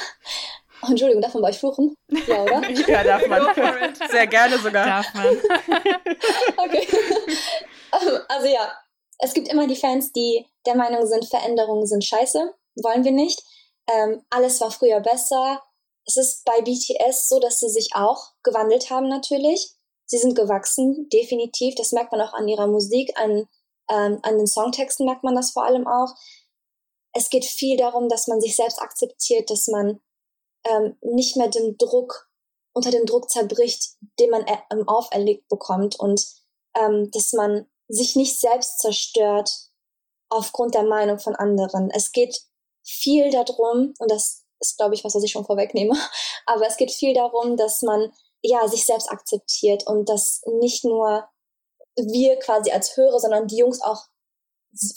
Oh, Entschuldigung, darf man bei euch fluchen? Ja, oder? ja, darf man. Sehr gerne sogar. Darf man. okay. Also ja, es gibt immer die Fans, die der Meinung sind, Veränderungen sind scheiße, wollen wir nicht. Ähm, alles war früher besser. Es ist bei BTS so, dass sie sich auch gewandelt haben natürlich. Sie sind gewachsen, definitiv. Das merkt man auch an ihrer Musik, an ähm, an den Songtexten merkt man das vor allem auch. Es geht viel darum, dass man sich selbst akzeptiert, dass man ähm, nicht mehr den Druck, unter dem Druck zerbricht, den man ähm, auferlegt bekommt und ähm, dass man sich nicht selbst zerstört aufgrund der Meinung von anderen. Es geht viel darum, und das ist, glaube ich, was, was ich schon vorwegnehme, aber es geht viel darum, dass man ja sich selbst akzeptiert und dass nicht nur wir quasi als Hörer, sondern die Jungs auch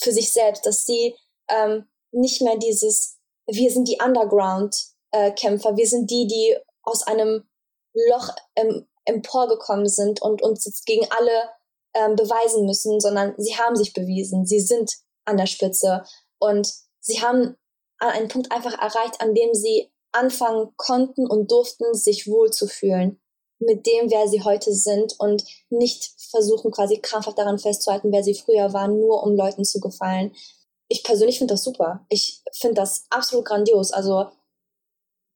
für sich selbst, dass sie ähm, nicht mehr dieses, wir sind die Underground-Kämpfer, wir sind die, die aus einem Loch ähm, emporgekommen sind und uns jetzt gegen alle ähm, beweisen müssen, sondern sie haben sich bewiesen, sie sind an der Spitze und sie haben an einen Punkt einfach erreicht, an dem sie anfangen konnten und durften, sich wohl zu fühlen mit dem, wer sie heute sind und nicht versuchen, quasi krampfhaft daran festzuhalten, wer sie früher waren, nur um Leuten zu gefallen. Ich persönlich finde das super. Ich finde das absolut grandios. Also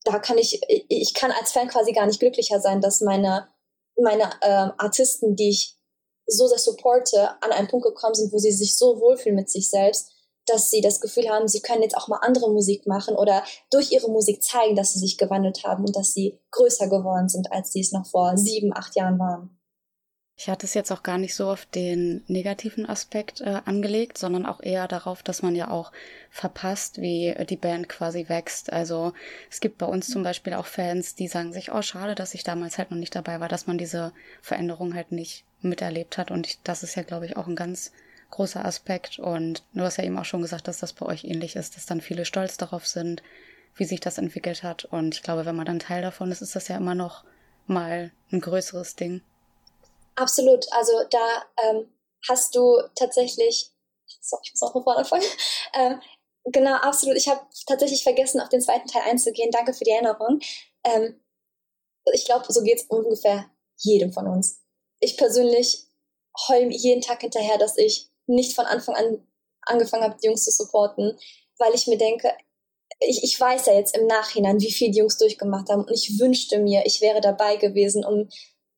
da kann ich, ich kann als Fan quasi gar nicht glücklicher sein, dass meine, meine äh, Artisten, die ich so sehr supporte, an einen Punkt gekommen sind, wo sie sich so wohlfühlen mit sich selbst, dass sie das Gefühl haben, sie können jetzt auch mal andere Musik machen oder durch ihre Musik zeigen, dass sie sich gewandelt haben und dass sie größer geworden sind, als sie es noch vor sieben, acht Jahren waren. Ich hatte es jetzt auch gar nicht so auf den negativen Aspekt äh, angelegt, sondern auch eher darauf, dass man ja auch verpasst, wie die Band quasi wächst. Also es gibt bei uns zum Beispiel auch Fans, die sagen sich, oh schade, dass ich damals halt noch nicht dabei war, dass man diese Veränderung halt nicht miterlebt hat. Und ich, das ist ja, glaube ich, auch ein ganz großer Aspekt. Und du hast ja eben auch schon gesagt, dass das bei euch ähnlich ist, dass dann viele stolz darauf sind, wie sich das entwickelt hat. Und ich glaube, wenn man dann Teil davon ist, ist das ja immer noch mal ein größeres Ding. Absolut. Also da ähm, hast du tatsächlich, so, ich muss auch von vorne anfangen. Ähm, genau, absolut. Ich habe tatsächlich vergessen, auf den zweiten Teil einzugehen. Danke für die Erinnerung. Ähm, ich glaube, so geht es ungefähr jedem von uns. Ich persönlich heule jeden Tag hinterher, dass ich nicht von Anfang an angefangen habe, die Jungs zu supporten, weil ich mir denke, ich, ich weiß ja jetzt im Nachhinein, wie viel die Jungs durchgemacht haben und ich wünschte mir, ich wäre dabei gewesen, um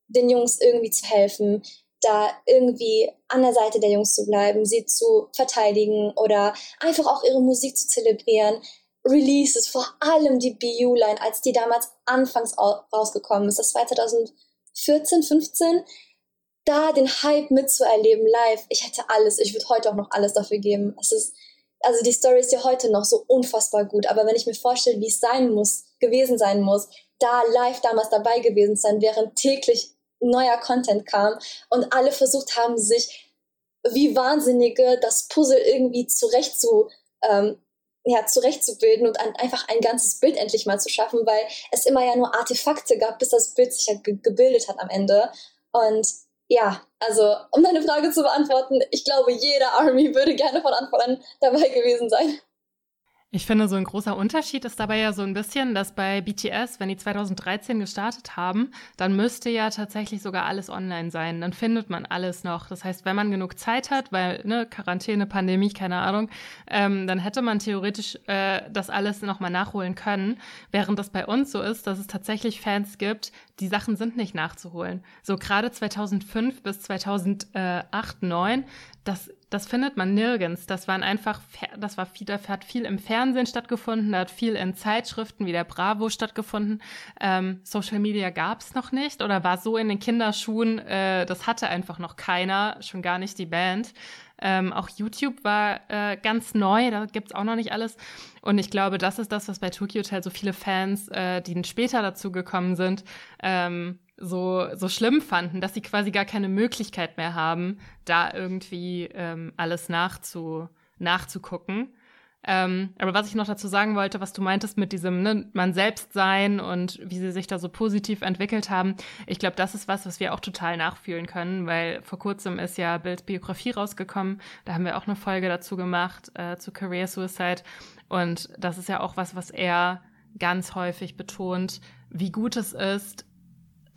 den Jungs irgendwie zu helfen, da irgendwie an der Seite der Jungs zu bleiben, sie zu verteidigen oder einfach auch ihre Musik zu zelebrieren. Releases, vor allem die BU-Line, als die damals anfangs rausgekommen ist, das war 2014, 15, da den Hype mitzuerleben live, ich hätte alles, ich würde heute auch noch alles dafür geben. Es ist, also die Story ist ja heute noch so unfassbar gut, aber wenn ich mir vorstelle, wie es sein muss, gewesen sein muss, da live damals dabei gewesen sein, während täglich neuer Content kam und alle versucht haben, sich wie Wahnsinnige das Puzzle irgendwie zurecht zu, ähm, ja, zurechtzubilden und ein, einfach ein ganzes Bild endlich mal zu schaffen, weil es immer ja nur Artefakte gab, bis das Bild sich ja gebildet hat am Ende. Und ja, also um deine Frage zu beantworten, ich glaube, jeder Army würde gerne von Anfang an dabei gewesen sein. Ich finde, so ein großer Unterschied ist dabei ja so ein bisschen, dass bei BTS, wenn die 2013 gestartet haben, dann müsste ja tatsächlich sogar alles online sein. Dann findet man alles noch. Das heißt, wenn man genug Zeit hat, weil, ne, Quarantäne, Pandemie, keine Ahnung, ähm, dann hätte man theoretisch äh, das alles nochmal nachholen können. Während das bei uns so ist, dass es tatsächlich Fans gibt, die Sachen sind nicht nachzuholen. So gerade 2005 bis 2008, 2009, das das findet man nirgends. Das waren einfach, das war viel, da hat viel im Fernsehen stattgefunden, da hat viel in Zeitschriften wie der Bravo stattgefunden. Ähm, Social Media gab es noch nicht oder war so in den Kinderschuhen, äh, das hatte einfach noch keiner, schon gar nicht die Band. Ähm, auch YouTube war äh, ganz neu, da gibt es auch noch nicht alles. Und ich glaube, das ist das, was bei Tokyo Hotel so viele Fans, äh, die später dazu gekommen sind, ähm, so, so schlimm fanden, dass sie quasi gar keine Möglichkeit mehr haben, da irgendwie ähm, alles nachzu, nachzugucken. Ähm, aber was ich noch dazu sagen wollte, was du meintest mit diesem ne, man selbst sein und wie sie sich da so positiv entwickelt haben, ich glaube, das ist was, was wir auch total nachfühlen können, weil vor kurzem ist ja Bilds Biografie rausgekommen. Da haben wir auch eine Folge dazu gemacht äh, zu Career Suicide und das ist ja auch was, was er ganz häufig betont, wie gut es ist,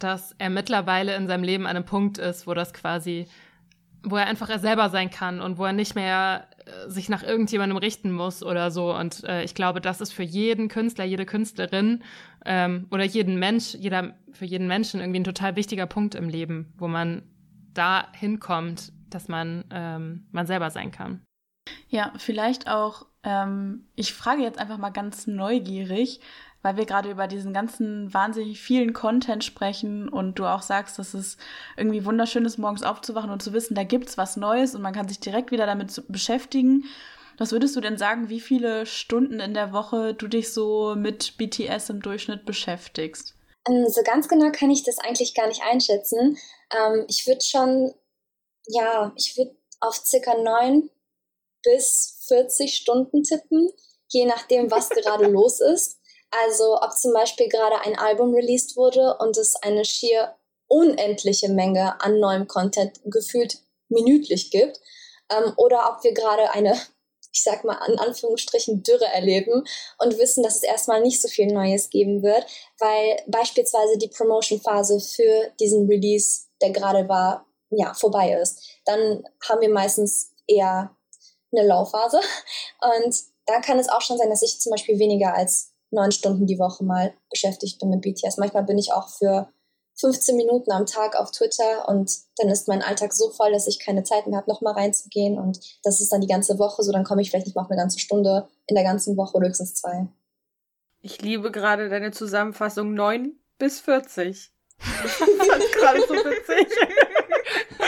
dass er mittlerweile in seinem Leben an einem Punkt ist, wo das quasi, wo er einfach er selber sein kann und wo er nicht mehr äh, sich nach irgendjemandem richten muss oder so. Und äh, ich glaube, das ist für jeden Künstler, jede Künstlerin ähm, oder jeden Mensch, jeder, für jeden Menschen irgendwie ein total wichtiger Punkt im Leben, wo man da hinkommt, dass man ähm, man selber sein kann. Ja, vielleicht auch, ähm, ich frage jetzt einfach mal ganz neugierig, weil wir gerade über diesen ganzen wahnsinnig vielen Content sprechen und du auch sagst, dass es irgendwie wunderschön ist, morgens aufzuwachen und zu wissen, da gibt's was Neues und man kann sich direkt wieder damit beschäftigen. Was würdest du denn sagen, wie viele Stunden in der Woche du dich so mit BTS im Durchschnitt beschäftigst? Ähm, so ganz genau kann ich das eigentlich gar nicht einschätzen. Ähm, ich würde schon, ja, ich würde auf circa neun bis 40 Stunden tippen, je nachdem, was gerade los ist. Also ob zum Beispiel gerade ein Album released wurde und es eine schier unendliche Menge an neuem Content gefühlt minütlich gibt. Ähm, oder ob wir gerade eine, ich sag mal in Anführungsstrichen, Dürre erleben und wissen, dass es erstmal nicht so viel Neues geben wird, weil beispielsweise die Promotion-Phase für diesen Release, der gerade war, ja, vorbei ist. Dann haben wir meistens eher eine Laufphase und da kann es auch schon sein, dass ich zum Beispiel weniger als neun Stunden die Woche mal beschäftigt bin mit BTS. Manchmal bin ich auch für 15 Minuten am Tag auf Twitter und dann ist mein Alltag so voll, dass ich keine Zeit mehr habe, nochmal reinzugehen und das ist dann die ganze Woche so, dann komme ich vielleicht nicht mal auf eine ganze Stunde in der ganzen Woche oder höchstens zwei. Ich liebe gerade deine Zusammenfassung 9 bis 40. Das fand gerade so witzig.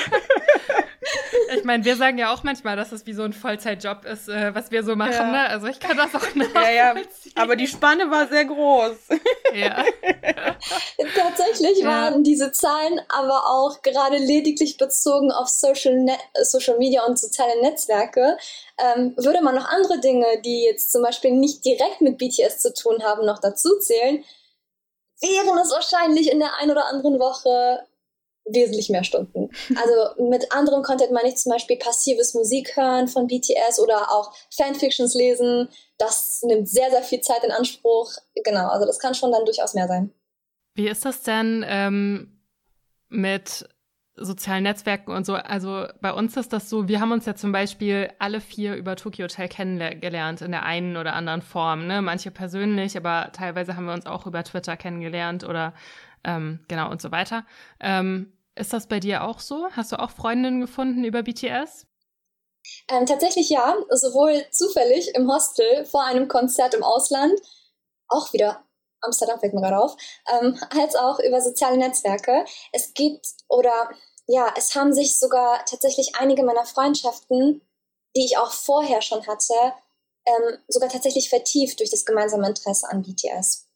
Ich meine, wir sagen ja auch manchmal, dass es wie so ein Vollzeitjob ist, äh, was wir so machen. Ja. Ne? Also ich kann das auch nicht. Ja, ja. Aber die Spanne war sehr groß. Ja. Tatsächlich ja. waren diese Zahlen aber auch gerade lediglich bezogen auf Social, Net Social Media und soziale Netzwerke. Ähm, würde man noch andere Dinge, die jetzt zum Beispiel nicht direkt mit BTS zu tun haben, noch dazu zählen, wären es wahrscheinlich in der ein oder anderen Woche wesentlich mehr Stunden. Also mit anderem Content meine ich zum Beispiel passives Musik hören von BTS oder auch Fanfictions lesen. Das nimmt sehr, sehr viel Zeit in Anspruch. Genau, also das kann schon dann durchaus mehr sein. Wie ist das denn ähm, mit sozialen Netzwerken und so? Also bei uns ist das so, wir haben uns ja zum Beispiel alle vier über Tokyo Hotel kennengelernt in der einen oder anderen Form. Ne? Manche persönlich, aber teilweise haben wir uns auch über Twitter kennengelernt oder ähm, genau und so weiter. Ähm, ist das bei dir auch so? Hast du auch Freundinnen gefunden über BTS? Ähm, tatsächlich ja, sowohl zufällig im Hostel vor einem Konzert im Ausland, auch wieder Amsterdam fällt mir gerade auf, ähm, als auch über soziale Netzwerke. Es gibt oder ja, es haben sich sogar tatsächlich einige meiner Freundschaften, die ich auch vorher schon hatte, ähm, sogar tatsächlich vertieft durch das gemeinsame Interesse an BTS.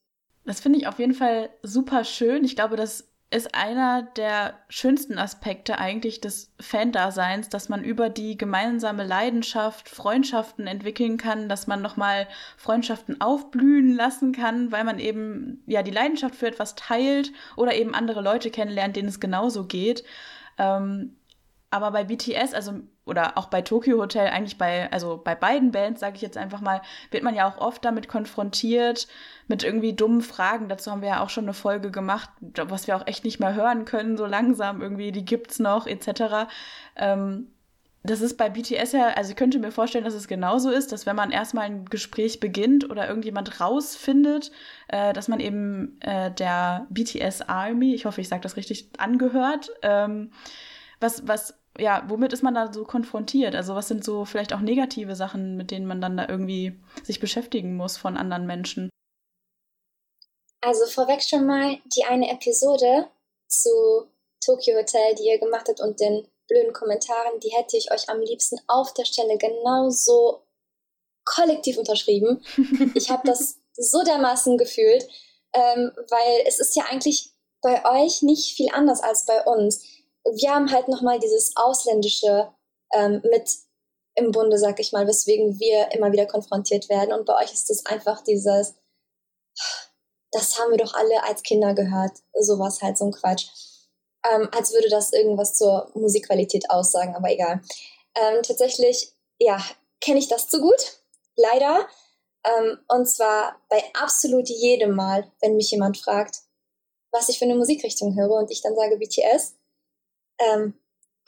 Das finde ich auf jeden Fall super schön. Ich glaube, das ist einer der schönsten Aspekte eigentlich des Fan-Daseins, dass man über die gemeinsame Leidenschaft Freundschaften entwickeln kann, dass man nochmal Freundschaften aufblühen lassen kann, weil man eben ja die Leidenschaft für etwas teilt oder eben andere Leute kennenlernt, denen es genauso geht. Ähm, aber bei BTS, also oder auch bei Tokyo Hotel, eigentlich bei, also bei beiden Bands, sage ich jetzt einfach mal, wird man ja auch oft damit konfrontiert, mit irgendwie dummen Fragen. Dazu haben wir ja auch schon eine Folge gemacht, was wir auch echt nicht mehr hören können, so langsam irgendwie, die gibt's noch, etc. Ähm, das ist bei BTS ja, also ich könnte mir vorstellen, dass es genauso ist, dass wenn man erstmal ein Gespräch beginnt oder irgendjemand rausfindet, äh, dass man eben äh, der BTS Army, ich hoffe, ich sage das richtig, angehört. Ähm, was, was ja, womit ist man da so konfrontiert? Also was sind so vielleicht auch negative Sachen, mit denen man dann da irgendwie sich beschäftigen muss von anderen Menschen? Also vorweg schon mal die eine Episode zu Tokyo Hotel, die ihr gemacht habt und den blöden Kommentaren, die hätte ich euch am liebsten auf der Stelle genauso kollektiv unterschrieben. Ich habe das so dermaßen gefühlt, ähm, weil es ist ja eigentlich bei euch nicht viel anders als bei uns. Wir haben halt nochmal dieses Ausländische ähm, mit im Bunde, sag ich mal, weswegen wir immer wieder konfrontiert werden. Und bei euch ist es einfach dieses, das haben wir doch alle als Kinder gehört. Sowas halt, so ein Quatsch. Ähm, als würde das irgendwas zur Musikqualität aussagen, aber egal. Ähm, tatsächlich, ja, kenne ich das zu gut. Leider. Ähm, und zwar bei absolut jedem Mal, wenn mich jemand fragt, was ich für eine Musikrichtung höre und ich dann sage BTS, ähm,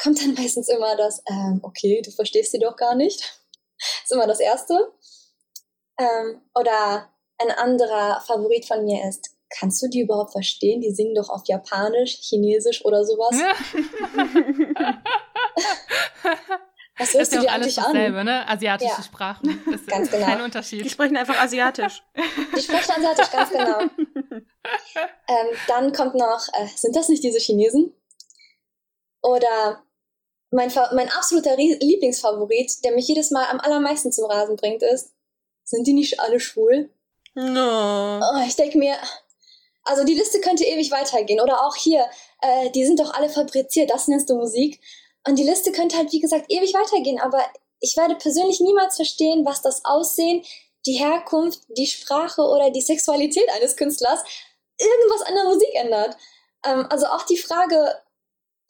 kommt dann meistens immer das, ähm, okay, du verstehst sie doch gar nicht. ist immer das Erste. Ähm, oder ein anderer Favorit von mir ist, kannst du die überhaupt verstehen? Die singen doch auf Japanisch, Chinesisch oder sowas. Ja. Was hörst ist du ja dir alles dasselbe, an? ne? Asiatische ja. Sprachen. Das ganz genau. Kein Unterschied. Die sprechen einfach Asiatisch. Die sprechen Asiatisch, ganz genau. ähm, dann kommt noch, äh, sind das nicht diese Chinesen? Oder mein, mein absoluter Lieblingsfavorit, der mich jedes Mal am allermeisten zum Rasen bringt, ist, sind die nicht alle schwul? No. Oh, ich denke mir, also die Liste könnte ewig weitergehen. Oder auch hier, äh, die sind doch alle fabriziert, das nennst du Musik. Und die Liste könnte halt, wie gesagt, ewig weitergehen. Aber ich werde persönlich niemals verstehen, was das Aussehen, die Herkunft, die Sprache oder die Sexualität eines Künstlers irgendwas an der Musik ändert. Ähm, also auch die Frage,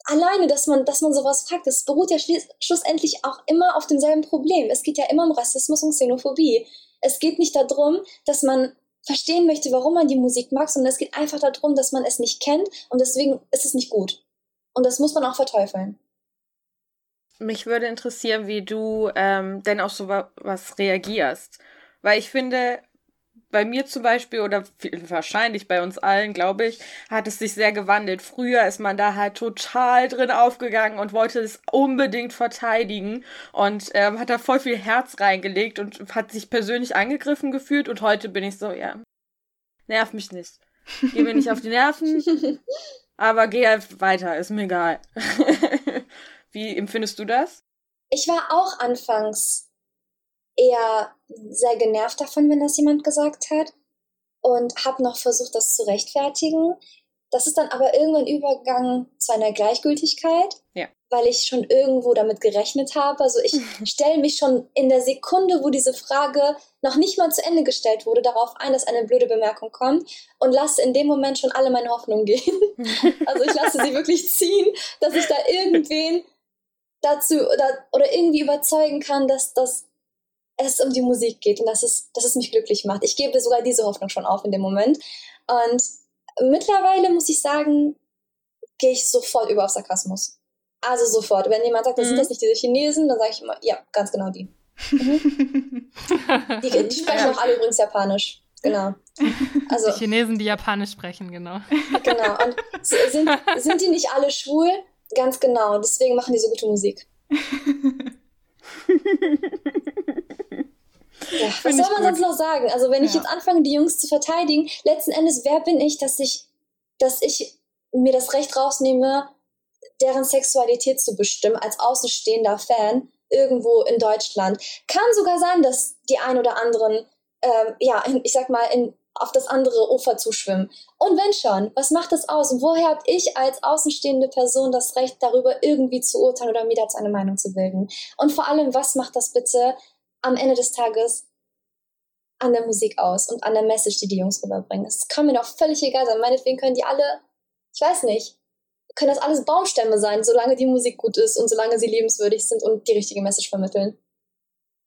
alleine, dass man, dass man sowas fragt, das beruht ja schlussendlich auch immer auf demselben Problem. Es geht ja immer um Rassismus und Xenophobie. Es geht nicht darum, dass man verstehen möchte, warum man die Musik mag, sondern es geht einfach darum, dass man es nicht kennt und deswegen ist es nicht gut. Und das muss man auch verteufeln. Mich würde interessieren, wie du ähm, denn auf sowas reagierst. Weil ich finde, bei mir zum Beispiel oder wahrscheinlich bei uns allen, glaube ich, hat es sich sehr gewandelt. Früher ist man da halt total drin aufgegangen und wollte es unbedingt verteidigen und ähm, hat da voll viel Herz reingelegt und hat sich persönlich angegriffen gefühlt und heute bin ich so, ja, nerv mich nicht. Geh mir nicht auf die Nerven, aber geh halt weiter, ist mir egal. Wie empfindest du das? Ich war auch anfangs eher sehr genervt davon, wenn das jemand gesagt hat und habe noch versucht, das zu rechtfertigen. Das ist dann aber irgendwann übergegangen zu einer Gleichgültigkeit, ja. weil ich schon irgendwo damit gerechnet habe. Also ich stelle mich schon in der Sekunde, wo diese Frage noch nicht mal zu Ende gestellt wurde, darauf ein, dass eine blöde Bemerkung kommt und lasse in dem Moment schon alle meine Hoffnungen gehen. also ich lasse sie wirklich ziehen, dass ich da irgendwen dazu oder, oder irgendwie überzeugen kann, dass das es um die Musik geht und dass es, dass es mich glücklich macht. Ich gebe sogar diese Hoffnung schon auf in dem Moment. Und mittlerweile muss ich sagen, gehe ich sofort über auf Sarkasmus. Also sofort. Wenn jemand sagt, das mhm. sind das nicht diese Chinesen, dann sage ich immer, ja, ganz genau die. Mhm. die, die, sprechen ja. auch alle übrigens Japanisch. Genau. Also, die Chinesen, die Japanisch sprechen, genau. Genau. Und sind, sind die nicht alle schwul? Ganz genau. Deswegen machen die so gute Musik. Was soll man sonst noch sagen? Also wenn ich ja. jetzt anfange, die Jungs zu verteidigen, letzten Endes, wer bin ich, dass ich, dass ich mir das Recht rausnehme, deren Sexualität zu bestimmen, als außenstehender Fan irgendwo in Deutschland. Kann sogar sein, dass die ein oder anderen, ähm, ja, ich sag mal, in, auf das andere Ufer zuschwimmen. Und wenn schon, was macht das aus? Und woher habe ich als außenstehende Person das Recht, darüber irgendwie zu urteilen oder mir dazu eine Meinung zu bilden? Und vor allem, was macht das bitte am Ende des Tages an der Musik aus und an der Message, die die Jungs rüberbringen. Es kann mir doch völlig egal sein. Meinetwegen können die alle, ich weiß nicht, können das alles Baumstämme sein, solange die Musik gut ist und solange sie liebenswürdig sind und die richtige Message vermitteln.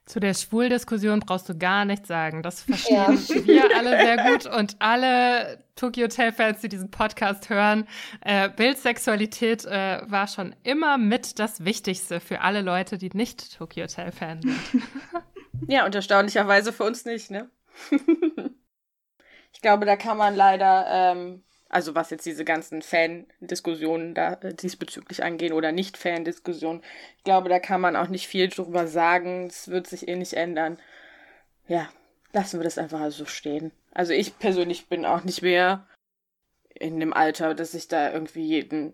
Zu der Schwuldiskussion brauchst du gar nichts sagen. Das verstehen ja. wir alle sehr gut und alle Tokyo Hotel-Fans, die diesen Podcast hören. Äh, Bildsexualität äh, war schon immer mit das Wichtigste für alle Leute, die nicht Tokyo Hotel-Fan sind. ja, und erstaunlicherweise für uns nicht, ne? ich glaube, da kann man leider ähm, also was jetzt diese ganzen Fan-Diskussionen da äh, diesbezüglich angehen oder Nicht-Fan-Diskussionen. Ich glaube, da kann man auch nicht viel drüber sagen. Es wird sich eh nicht ändern. Ja, lassen wir das einfach so stehen. Also ich persönlich bin auch nicht mehr in dem Alter, dass ich da irgendwie jeden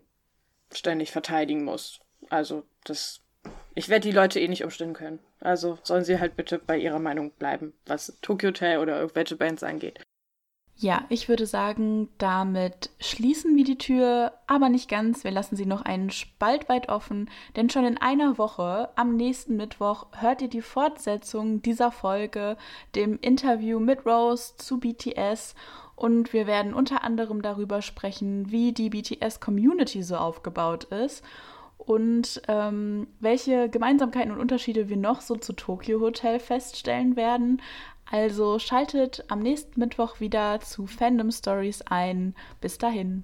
ständig verteidigen muss. Also, das. Ich werde die Leute eh nicht umstimmen können. Also sollen sie halt bitte bei ihrer Meinung bleiben, was Tokyo Hotel oder irgendwelche Bands angeht. Ja, ich würde sagen, damit schließen wir die Tür, aber nicht ganz. Wir lassen sie noch einen Spalt weit offen, denn schon in einer Woche, am nächsten Mittwoch, hört ihr die Fortsetzung dieser Folge, dem Interview mit Rose zu BTS. Und wir werden unter anderem darüber sprechen, wie die BTS-Community so aufgebaut ist und ähm, welche Gemeinsamkeiten und Unterschiede wir noch so zu Tokyo Hotel feststellen werden. Also schaltet am nächsten Mittwoch wieder zu Fandom Stories ein. Bis dahin.